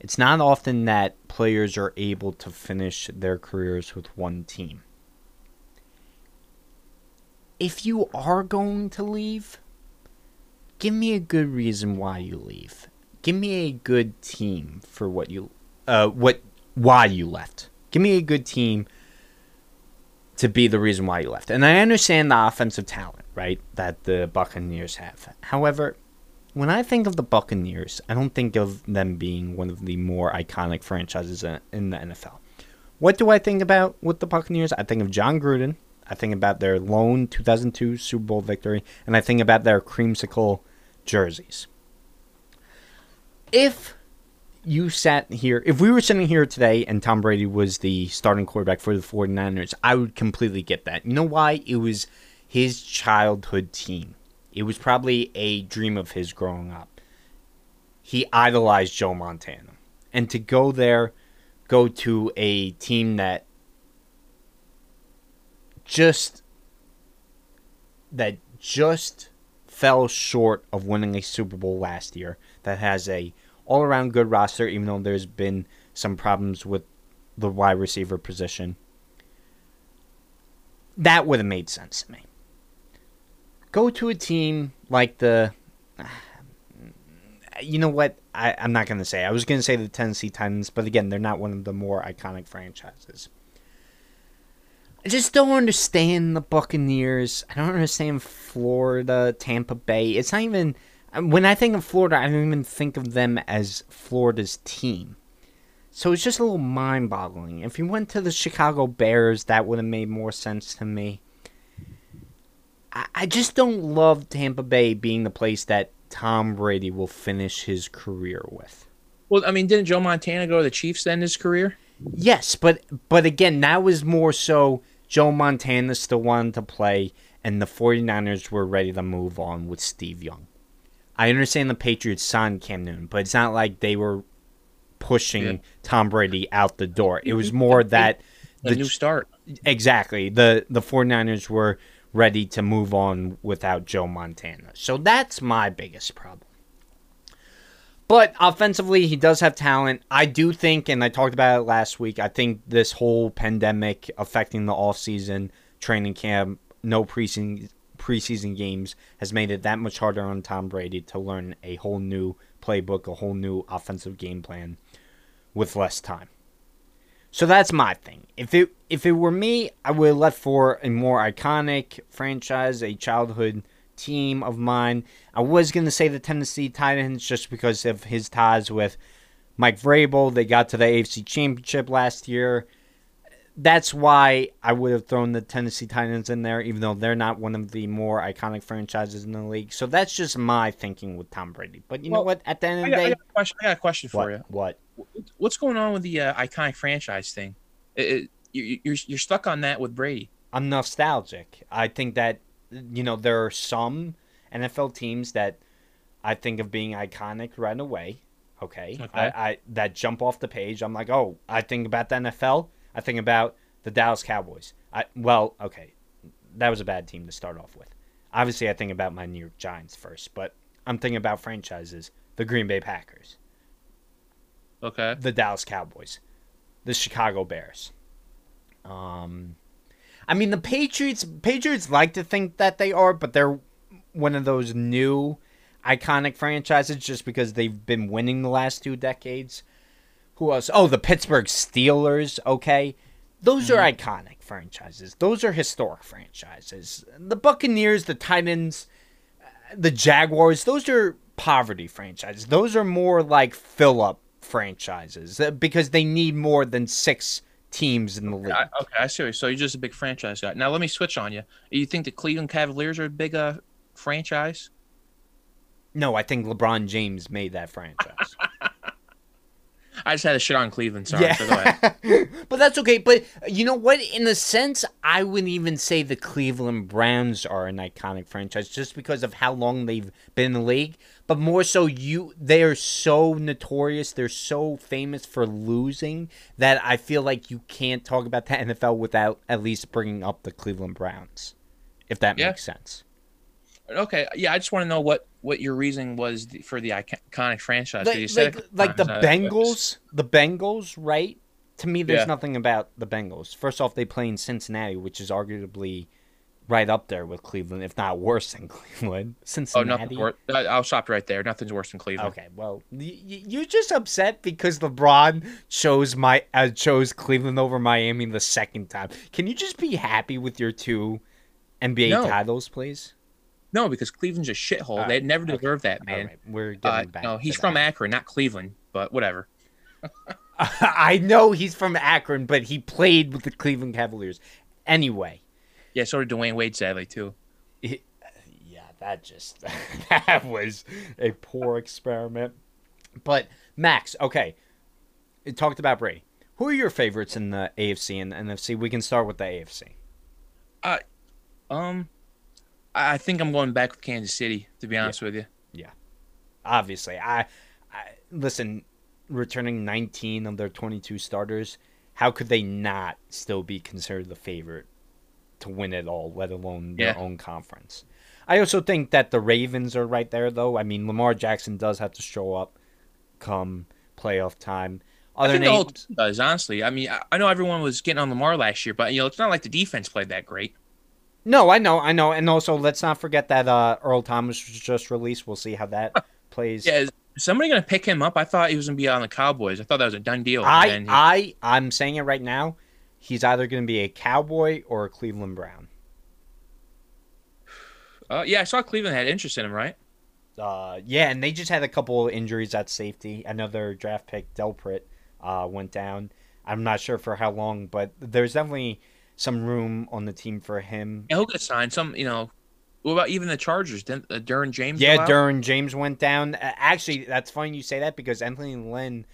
It's not often that players are able to finish their careers with one team. If you are going to leave, give me a good reason why you leave. Give me a good team for what you uh what why you left. Give me a good team to be the reason why you left. And I understand the offensive talent, right, that the Buccaneers have. However, when I think of the Buccaneers, I don't think of them being one of the more iconic franchises in the NFL. What do I think about with the Buccaneers? I think of Jon Gruden. I think about their lone 2002 Super Bowl victory, and I think about their creamsicle jerseys. If you sat here, if we were sitting here today and Tom Brady was the starting quarterback for the 49ers, I would completely get that. You know why? It was his childhood team. It was probably a dream of his growing up. He idolized Joe Montana. And to go there, go to a team that just that just fell short of winning a Super Bowl last year that has a all around good roster even though there's been some problems with the wide receiver position. That would have made sense to me go to a team like the. You know what? I, I'm not going to say. I was going to say the Tennessee Titans, but again, they're not one of the more iconic franchises. I just don't understand the Buccaneers. I don't understand Florida, Tampa Bay. It's not even. When I think of Florida, I don't even think of them as Florida's team. So it's just a little mind boggling. If you went to the Chicago Bears, that would have made more sense to me. I just don't love Tampa Bay being the place that Tom Brady will finish his career with. Well, I mean, didn't Joe Montana go to the Chiefs end his career? Yes, but but again, that was more so Joe Montana still wanted to play and the 49ers were ready to move on with Steve Young. I understand the Patriots signed Cam Newton, but it's not like they were pushing yeah. Tom Brady out the door. It was more that the new start. Exactly. The the 49ers were ready to move on without Joe Montana. So that's my biggest problem. But offensively, he does have talent. I do think, and I talked about it last week, I think this whole pandemic affecting the offseason training camp, no preseason, preseason games, has made it that much harder on Tom Brady to learn a whole new playbook, a whole new offensive game plan with less time. So that's my thing. If it if it were me, I would have left for a more iconic franchise, a childhood team of mine. I was gonna say the Tennessee Titans just because of his ties with Mike Vrabel. They got to the AFC Championship last year. That's why I would have thrown the Tennessee Titans in there, even though they're not one of the more iconic franchises in the league. So that's just my thinking with Tom Brady. But you well, know what? At the end of the day, I got, a question, got a question for you. What? what's going on with the uh, iconic franchise thing? It, it, you, you're you're stuck on that with Brady. I'm nostalgic. I think that you know there are some NFL teams that I think of being iconic right away. Okay, okay. I, I that jump off the page. I'm like, oh, I think about the NFL. I think about the Dallas Cowboys. I well, okay, that was a bad team to start off with. Obviously, I think about my New York Giants first, but I'm thinking about franchises. The Green Bay Packers. Okay. The Dallas Cowboys, the Chicago Bears. Um, I mean the Patriots. Patriots like to think that they are, but they're one of those new iconic franchises just because they've been winning the last two decades. Who else? Oh, the Pittsburgh Steelers. Okay. Those mm-hmm. are iconic franchises. Those are historic franchises. The Buccaneers, the Titans, the Jaguars, those are poverty franchises. Those are more like fill up franchises uh, because they need more than six teams in the league. I, okay, I see. So you're just a big franchise guy. Now let me switch on you. You think the Cleveland Cavaliers are a big uh, franchise? No, I think LeBron James made that franchise. I just had to shit on Cleveland. Sorry. Yeah. but that's okay. But you know what? In a sense, I wouldn't even say the Cleveland Browns are an iconic franchise just because of how long they've been in the league. But more so, you they are so notorious. They're so famous for losing that I feel like you can't talk about the NFL without at least bringing up the Cleveland Browns, if that yeah. makes sense. Okay, yeah, I just want to know what what your reasoning was for the iconic franchise. Like, said like, like the uh, Bengals, the Bengals, right? To me, there's Yeah. nothing about the Bengals. First off, they play in Cincinnati, which is arguably right up there with Cleveland, if not worse than Cleveland. Oh, Cincinnati. nothing worse. I'll stop right there. Nothing's worse than Cleveland. Okay, well, y- you're just upset because LeBron chose my uh, chose Cleveland over Miami the second time. Can you just be happy with your two NBA No. titles, please? No, because Cleveland's a shithole. They never okay, deserve that, man. right, we're getting Uh, back. no, he's that. from Akron, not Cleveland, but whatever. I know he's from Akron, but he played with the Cleveland Cavaliers. Anyway, Yeah, so did Dwyane Wade, sadly too. yeah, that just that was a poor experiment. But Max, okay, it talked about Brady. Who are your favorites in the AFC and NFC? We can start with the AFC. Uh, Um, I I think I'm going back with Kansas City. To be honest with you, Yeah, Obviously, I, I listen. Returning 19 of their 22 starters, how could they not still be considered the favorite to win it all, let alone their own conference? I also think that the Ravens are right there, though. I mean, Lamar Jackson does have to show up come playoff time. I Other think the whole names, does. Honestly, I mean, I, I know everyone was getting on Lamar last year, but you know, it's not like the defense played that great. no, I know, I know, and also let's not forget that uh, Earl Thomas was just released. We'll see how that plays. Yeah, is somebody gonna pick him up? I thought he was gonna be on the Cowboys. I thought that was a done deal. I, he- I, I'm saying it right now. He's either going to be a Cowboy or a Cleveland Brown. uh, yeah, I saw Cleveland had interest in him, right? Uh, yeah, and they just had a couple of injuries at safety. Another draft pick, Delpit, uh, went down. I'm not sure for how long, but there's definitely some room on the team for him. Yeah, he'll get signed. Some, you know, what about even the Chargers? Didn't uh, Derwin James? Yeah? Derwin James went down. Uh, actually, that's funny you say that because Anthony Lynn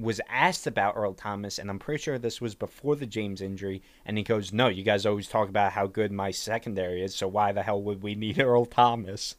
was asked about Earl Thomas, and I'm pretty sure this was before the James injury. And he goes, "No, you guys always talk about how good my secondary is, so why the hell would we need Earl Thomas?"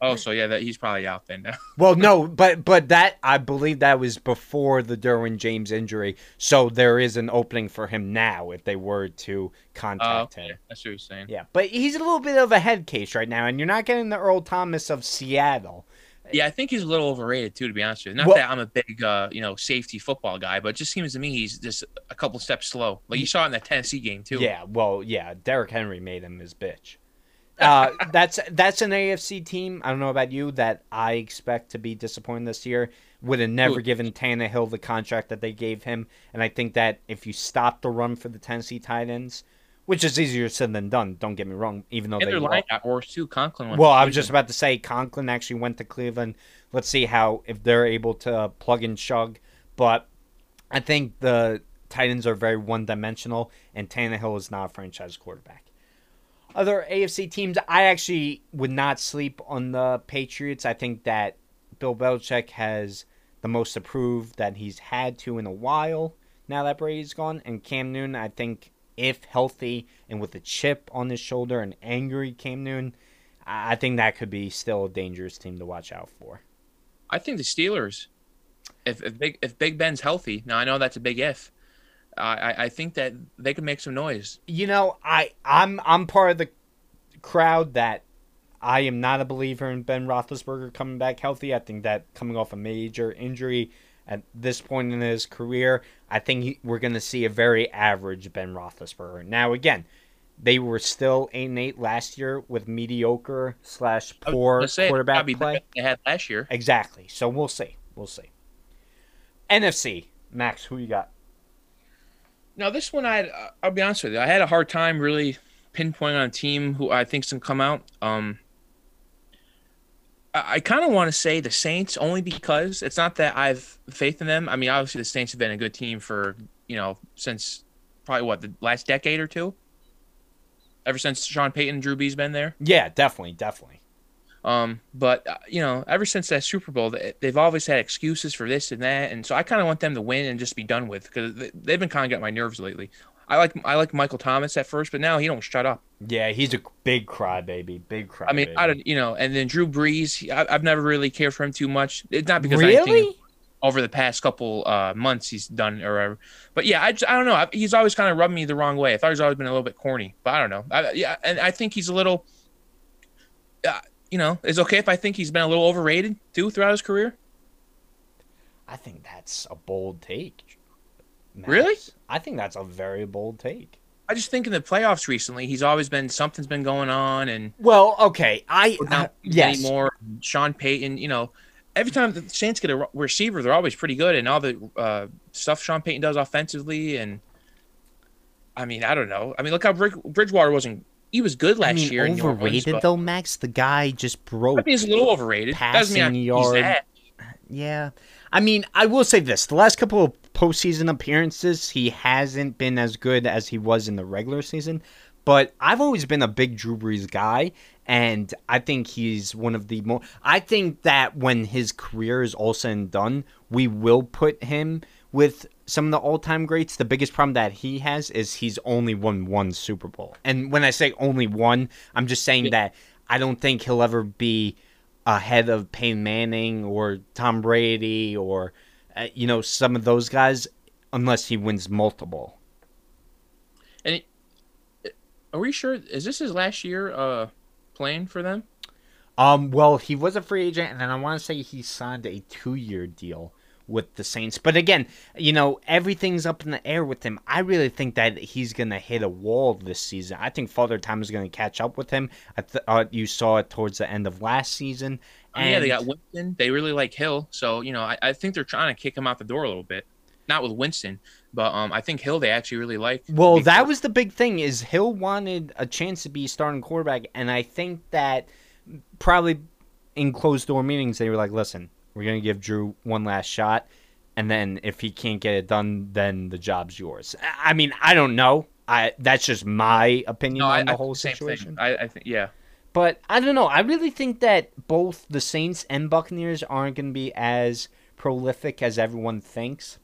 Oh, so yeah, that he's probably out then now. Well, no, but but that I believe that was before the Derwin James injury, so there is an opening for him now if they were to contact oh, okay. him. That's what you're saying. Yeah, but he's a little bit of a head case right now, and you're not getting the Earl Thomas of Seattle. Yeah, I think he's a little overrated too, to be honest with you. Not Well- that I'm a big, uh, you know, safety football guy, but it just seems to me he's just a couple steps slow. Like you saw in that Tennessee game too. Yeah, well, yeah, Derrick Henry made him his bitch. Uh, that's that's an AFC team. I don't know about you that I expect to be disappointed this year. Would have never given Tannehill the contract that they gave him, and I think that if you stop the run for the Tennessee Titans, which is easier said than done, don't get me wrong. Even though And they line got worse too. Conklin went. well, I was just about to say Conklin actually went to Cleveland. Let's see how if they're able to plug and chug. But I think the Titans are very one dimensional, and Tannehill is not a franchise quarterback. Other AFC teams, I actually would not sleep on the Patriots. I think that Bill Belichick has the most approved that he's had to in a while now that Brady's gone. And Cam Newton, I think, if healthy and with a chip on his shoulder and angry Cam Newton, I think that could be still a dangerous team to watch out for. I think the Steelers, if if Big if Big Ben's healthy, now I know that's a big if. I I, I think that they could make some noise. You know, I I'm I'm part of the crowd that I am not a believer in Ben Roethlisberger coming back healthy. I think that coming off a major injury at this point in his career, I think he, we're going to see a very average Ben Roethlisberger. Now, again, they were still eight and eight last year with mediocre slash poor say, quarterback play. they had last year. Exactly. So we'll see. We'll see. NFC, Max, who you got? Now this one, I I'll be honest with you, I had a hard time really pinpointing on a team who I think's gonna come out. Um, I, kind of want to say the Saints only because it's not that I've faith in them. I mean, obviously the Saints have been a good team for you know since probably what the last decade or two. Ever since Sean Payton, and Drew Brees been there. Yeah, definitely, definitely. Um, but uh, you know, ever since that Super Bowl, they- they've always had excuses for this and that, and so I kind of want them to win and just be done with because they- they've been kind of getting my nerves lately. I like I like Michael Thomas at first, but now he don't shut up. Yeah, he's a big crybaby. Big crybaby. I mean, I don't, you know, and then Drew Brees, he- I, I've never really cared for him too much. It's not because I think really? over the past couple uh, months he's done or whatever. But yeah, I, just, I don't know. I, he's always kind of rubbed me the wrong way. I thought he's always been a little bit corny, but I don't know. I, yeah, and I think he's a little. uh, you know, it's okay if I think he's been a little overrated too throughout his career. I think that's a bold take. Max. Really? I think that's a very bold take. I just think in the playoffs recently, he's always been something's been going on, and Well, okay, I uh, not yes, anymore. Sean Payton, you know, every time the Saints get a receiver, they're always pretty good, and all the uh, stuff Sean Payton does offensively, and I mean, I don't know. I mean, look how Brid- Bridgewater wasn't. He was good last I mean, year. in New Orleans, overrated though, Max. The guy just broke. I broke. mean, he's a little overrated. Doesn't mean Passing he's yard. Yeah, I mean, I will say this: the last couple of postseason appearances, he hasn't been as good as he was in the regular season. But I've always been a big Drew Brees guy, and I think he's one of the more. I think that when his career is all said and done, we will put him with some of the all-time greats. The biggest problem that he has is he's only won one Super Bowl, and when I say only one, I'm just saying that I don't think he'll ever be ahead of Peyton Manning or Tom Brady or uh, you know some of those guys unless he wins multiple. And are we sure? Is this his last year uh, playing for them? Um, well, he was a free agent, and then I want to say he signed a two-year deal with the Saints. But again, you know, everything's up in the air with him. I really think that he's gonna hit a wall this season. I think Father Time is gonna catch up with him. I th- uh, you saw it towards the end of last season. Oh, yeah, they got Winston. They really like Hill, so you know, I, I think they're trying to kick him out the door a little bit. Not with Winston, but um, I think Hill they actually really like. Well, that was the big thing is Hill wanted a chance to be starting quarterback, and I think that probably in closed door meetings they were like, "Listen, we're gonna give Drew one last shot, and then if he can't get it done, then the job's yours." I mean, I don't know. I that's just my opinion no, on the I whole the same situation. I, I think yeah. But I don't know. I really think that both the Saints and Buccaneers aren't going to be as prolific as everyone thinks.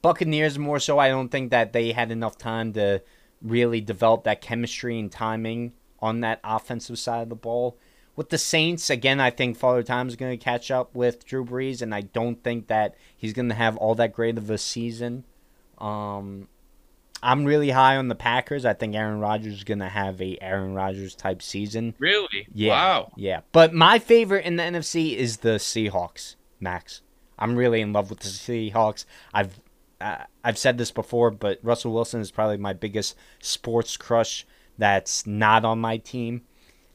Buccaneers more so. I don't think that they had enough time to really develop that chemistry and timing on that offensive side of the ball. With the Saints, again, I think Father Time is going to catch up with Drew Brees, and I don't think that he's going to have all that great of a season. Um, I'm really high on the Packers. I think Aaron Rodgers is going to have a Aaron Rodgers type season. Really? Yeah. Wow. Yeah. But my favorite in the NFC is the Seahawks, Max. I'm really in love with the Seahawks. I've uh, I've said this before, but Russell Wilson is probably my biggest sports crush that's not on my team.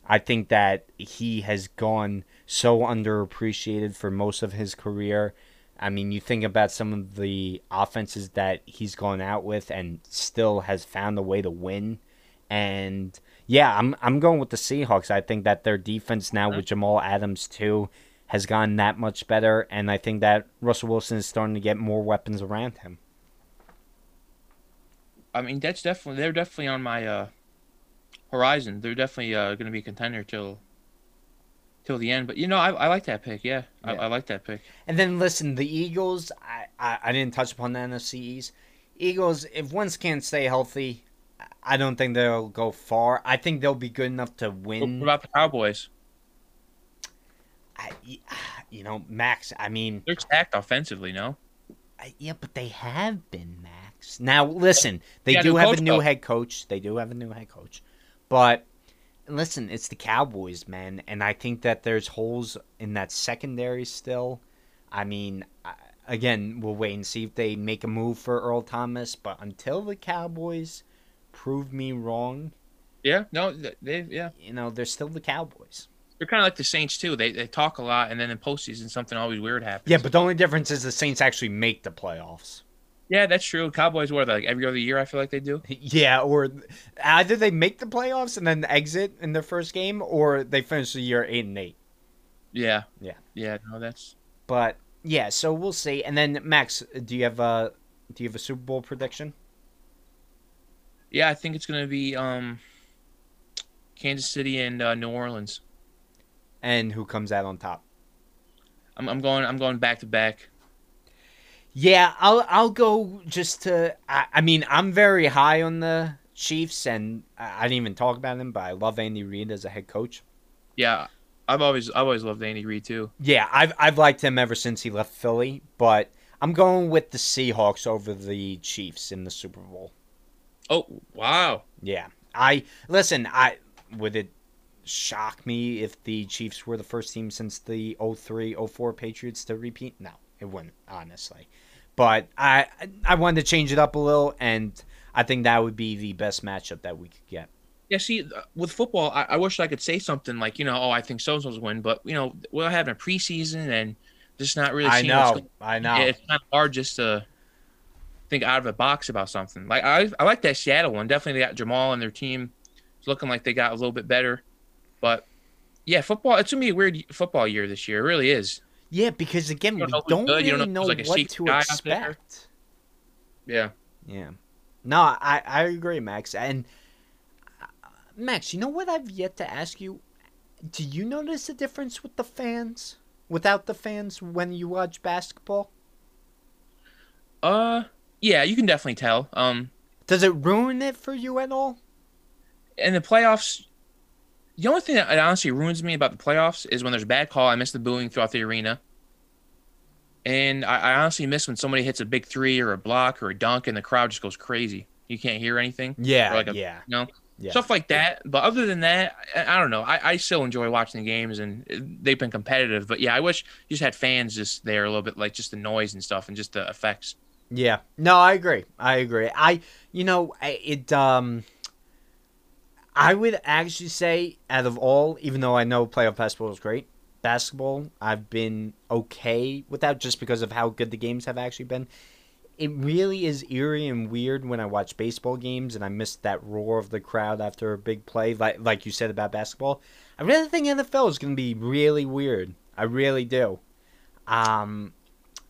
I think that he has gone so underappreciated for most of his career. I mean, you think about some of the offenses that he's gone out with and still has found a way to win. And yeah, I'm I'm going with the Seahawks. I think that their defense now with Jamal Adams too has gotten that much better, and I think that Russell Wilson is starting to get more weapons around him. I mean, that's definitely they're definitely on my uh, horizon. They're definitely uh, going to be a contender till till the end. But you know, I, I like that pick. Yeah, I, Yeah. I like that pick. And then listen, the Eagles. I, I, I didn't touch upon the NFCs. Eagles, if Wentz can't stay healthy, I don't think they'll go far. I think they'll be good enough to win. What about the Cowboys? I, you know, Max. I mean, They're stacked offensively. No. I- yeah, but they have been Max. Now listen, they a do have a new though. head coach. They do have a new head coach, but listen, it's the Cowboys, man, and I think that there's holes in that secondary still. I mean, again, we'll wait and see if they make a move for Earl Thomas, but until the Cowboys prove me wrong, Yeah. No. They. Yeah. you know, they're still the Cowboys. They're kind of like the Saints too. They they talk a lot, and then in postseason something always weird happens. Yeah, but the only difference is the Saints actually make the playoffs. Yeah, that's true. Cowboys what like every other year. I feel like they do. Yeah, or either they make the playoffs and then exit in their first game, or they finish the year eight and eight. Yeah. Yeah. Yeah. No, that's But yeah, so we'll see. And then Max, do you have a do you have a Super Bowl prediction? yeah. I think it's gonna be um, Kansas City and uh, New Orleans. And who comes out on top? I'm, I'm going. I'm going back to back. Yeah, I'll I'll go just to. I, I mean, I'm very high on the Chiefs, and I, I didn't even talk about him, but I love Andy Reid as a head coach. Yeah. I've always I've always loved Andy Reid too. Yeah, I've I've liked him ever since he left Philly, but I'm going with the Seahawks over the Chiefs in the Super Bowl. Oh wow. Yeah. I listen, I would it shock me if the Chiefs were the first team since the 03-04 Patriots to repeat. No, it wouldn't, honestly. But I I wanted to change it up a little, and I think that would be the best matchup that we could get. Yeah, see, uh, with football, I, I wish I could say something like, you know, oh, I think so and so's win, but you know, we're having a preseason and just not really. I know, I know. It's kind of hard just to think out of the box about something. Like I, I like that Seattle one. Definitely, they got Jamal and their team it's looking like they got a little bit better. But yeah, football. It's gonna be a weird football year this year. It really is. Yeah, because again, we don't who's don't good, you don't really know know like, what to guy out there. expect. Yeah. Yeah. No, I, I agree, Max. And uh, Max, you know what I've yet to ask you? Do you notice a difference with the fans? Without the fans when you watch basketball? Uh, yeah, you can definitely tell. Um, Does it ruin it for you at all? in the playoffs, the only thing that honestly ruins me about the playoffs is when there's a bad call. I miss the booing throughout the arena. And I, I honestly miss when somebody hits a big three or a block or a dunk and the crowd just goes crazy. You can't hear anything. Yeah, like a- yeah. You know? Yeah. Stuff like that. But other than that, I, I don't know. I, I still enjoy watching the games and they've been competitive. But yeah, I wish you just had fans just there a little bit, like just the noise and stuff and just the effects. Yeah. No, I agree. I agree. I, you know, it, um, I would actually say, out of all, even though I know playoff basketball is great, basketball, I've been okay without just because of how good the games have actually been. It really is eerie and weird when I watch baseball games and I miss that roar of the crowd after a big play, like like you said about basketball. I really think NFL is going to be really weird. I really do. Um,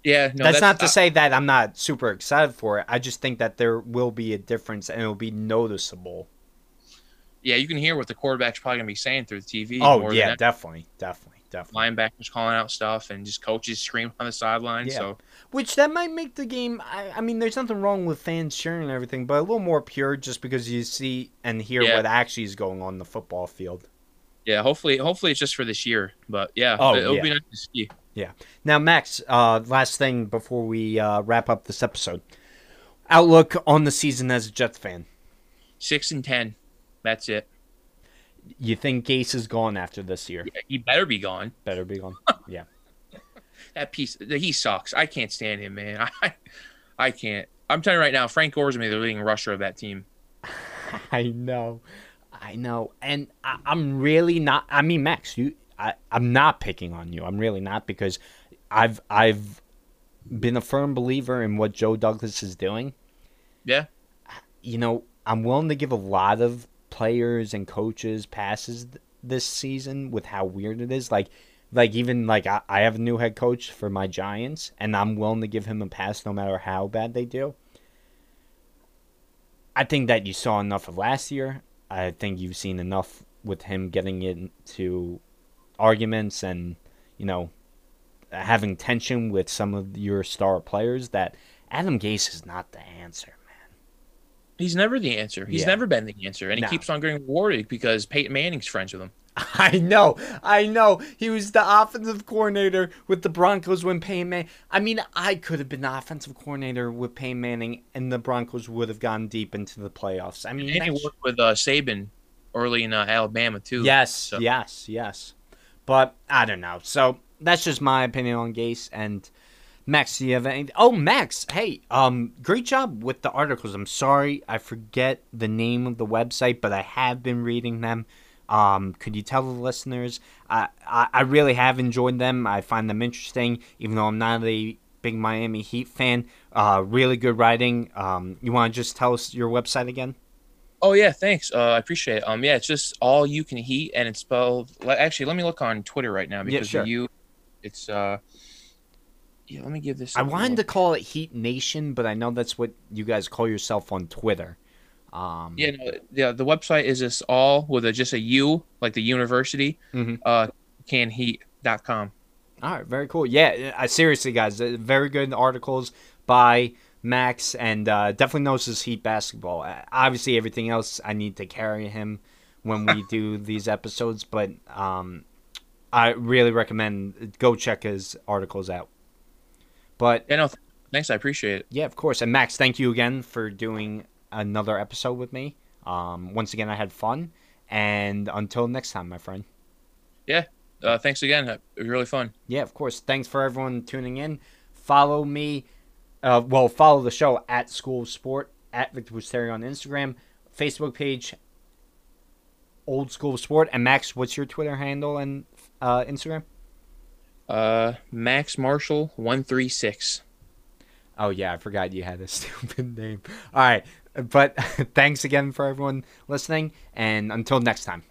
Yeah, no, that's, not to uh, say that I'm not super excited for it. I just think that there will be a difference and it'll be noticeable. Yeah, you can hear what the quarterback's probably gonna be saying through the TV. Oh yeah, definitely, definitely, definitely. linebackers calling out stuff and just coaches screaming on the sideline. Yeah. So Which that might make the game. I, I mean, there's nothing wrong with fans cheering and everything, but a little more pure, just because you see and hear Yeah. what actually is going on in the football field. yeah, hopefully, hopefully it's just for this year. But yeah, Oh, it'll yeah. be nice to see. Yeah. Now, Max, uh, last thing before we uh, wrap up this episode, outlook on the season as a Jets fan. Six and ten, that's it. You think Gase is gone after this year? He better be gone. Better be gone. Yeah. That piece, he sucks. I can't stand him, man. I, I can't. I'm telling you right now, Frank Gore's gonna be the leading rusher of that team. I know, I know, and I, I'm really not. I mean, Max, you, I, I'm not picking on you. I'm really not because I've I've been a firm believer in what Joe Douglas is doing. Yeah. You know, I'm willing to give a lot of players and coaches passes th- this season with how weird it is. Like, like even like I, I have a new head coach for my Giants, and I'm willing to give him a pass no matter how bad they do. I think that you saw enough of last year. I think you've seen enough with him getting into arguments and, you know, having tension with some of your star players that Adam Gase is not the answer. He's never the answer. He's Yeah. never been the answer, and he No. keeps on getting rewarded because Peyton Manning's friends with him. I know, I know. He was the offensive coordinator with the Broncos when Peyton Manning. I mean, I could have been the offensive coordinator with Peyton Manning, and the Broncos would have gone deep into the playoffs. I mean, And he worked with uh, Saban early in uh, Alabama too. Yes, So- yes, yes. But I don't know. So that's just my opinion on Gase and Max. Do you have any? Oh, Max. Hey, um, great job with the articles. I'm sorry I forget the name of the website, but I have been reading them. Um, could you tell the listeners? I, I I really have enjoyed them. I find them interesting, even though I'm not a big Miami Heat fan. Uh, really good writing. Um, you want to just tell us your website again? Oh yeah, thanks. Uh, I appreciate it. Um, yeah, it's just all you can heat, and it's spelled. Actually, let me look on Twitter right now because sure. the you, it's uh. Yeah, let me give this. I wanted look. to call it Heat Nation, but I know that's what you guys call yourself on Twitter. Um, Yeah, no, yeah. The website is just all with a just a U, like the university. Mhm. Uh, canheat.com. All right, very cool. Yeah, I seriously, guys, uh, very good articles by Max, and uh, definitely knows his Heat basketball. Uh, obviously, everything else I need to carry him when we do these episodes, but um, I really recommend go check his articles out. But Yeah, no, th- thanks. I appreciate it. Yeah, of course. And Max, thank you again for doing another episode with me. Um, once again, I had fun, And until next time, my friend. Yeah. Uh, thanks again. It was really fun. Yeah, of course. Thanks for everyone tuning in. Follow me. Uh, well, follow the show at School of Sport at Victor Busteri on Instagram, Facebook page, Old School of Sport. And Max, what's your Twitter handle and uh, Instagram? Uh, Max Marshall one three six. Oh yeah, I forgot you had a stupid name. All right, but thanks again for everyone listening, and until next time.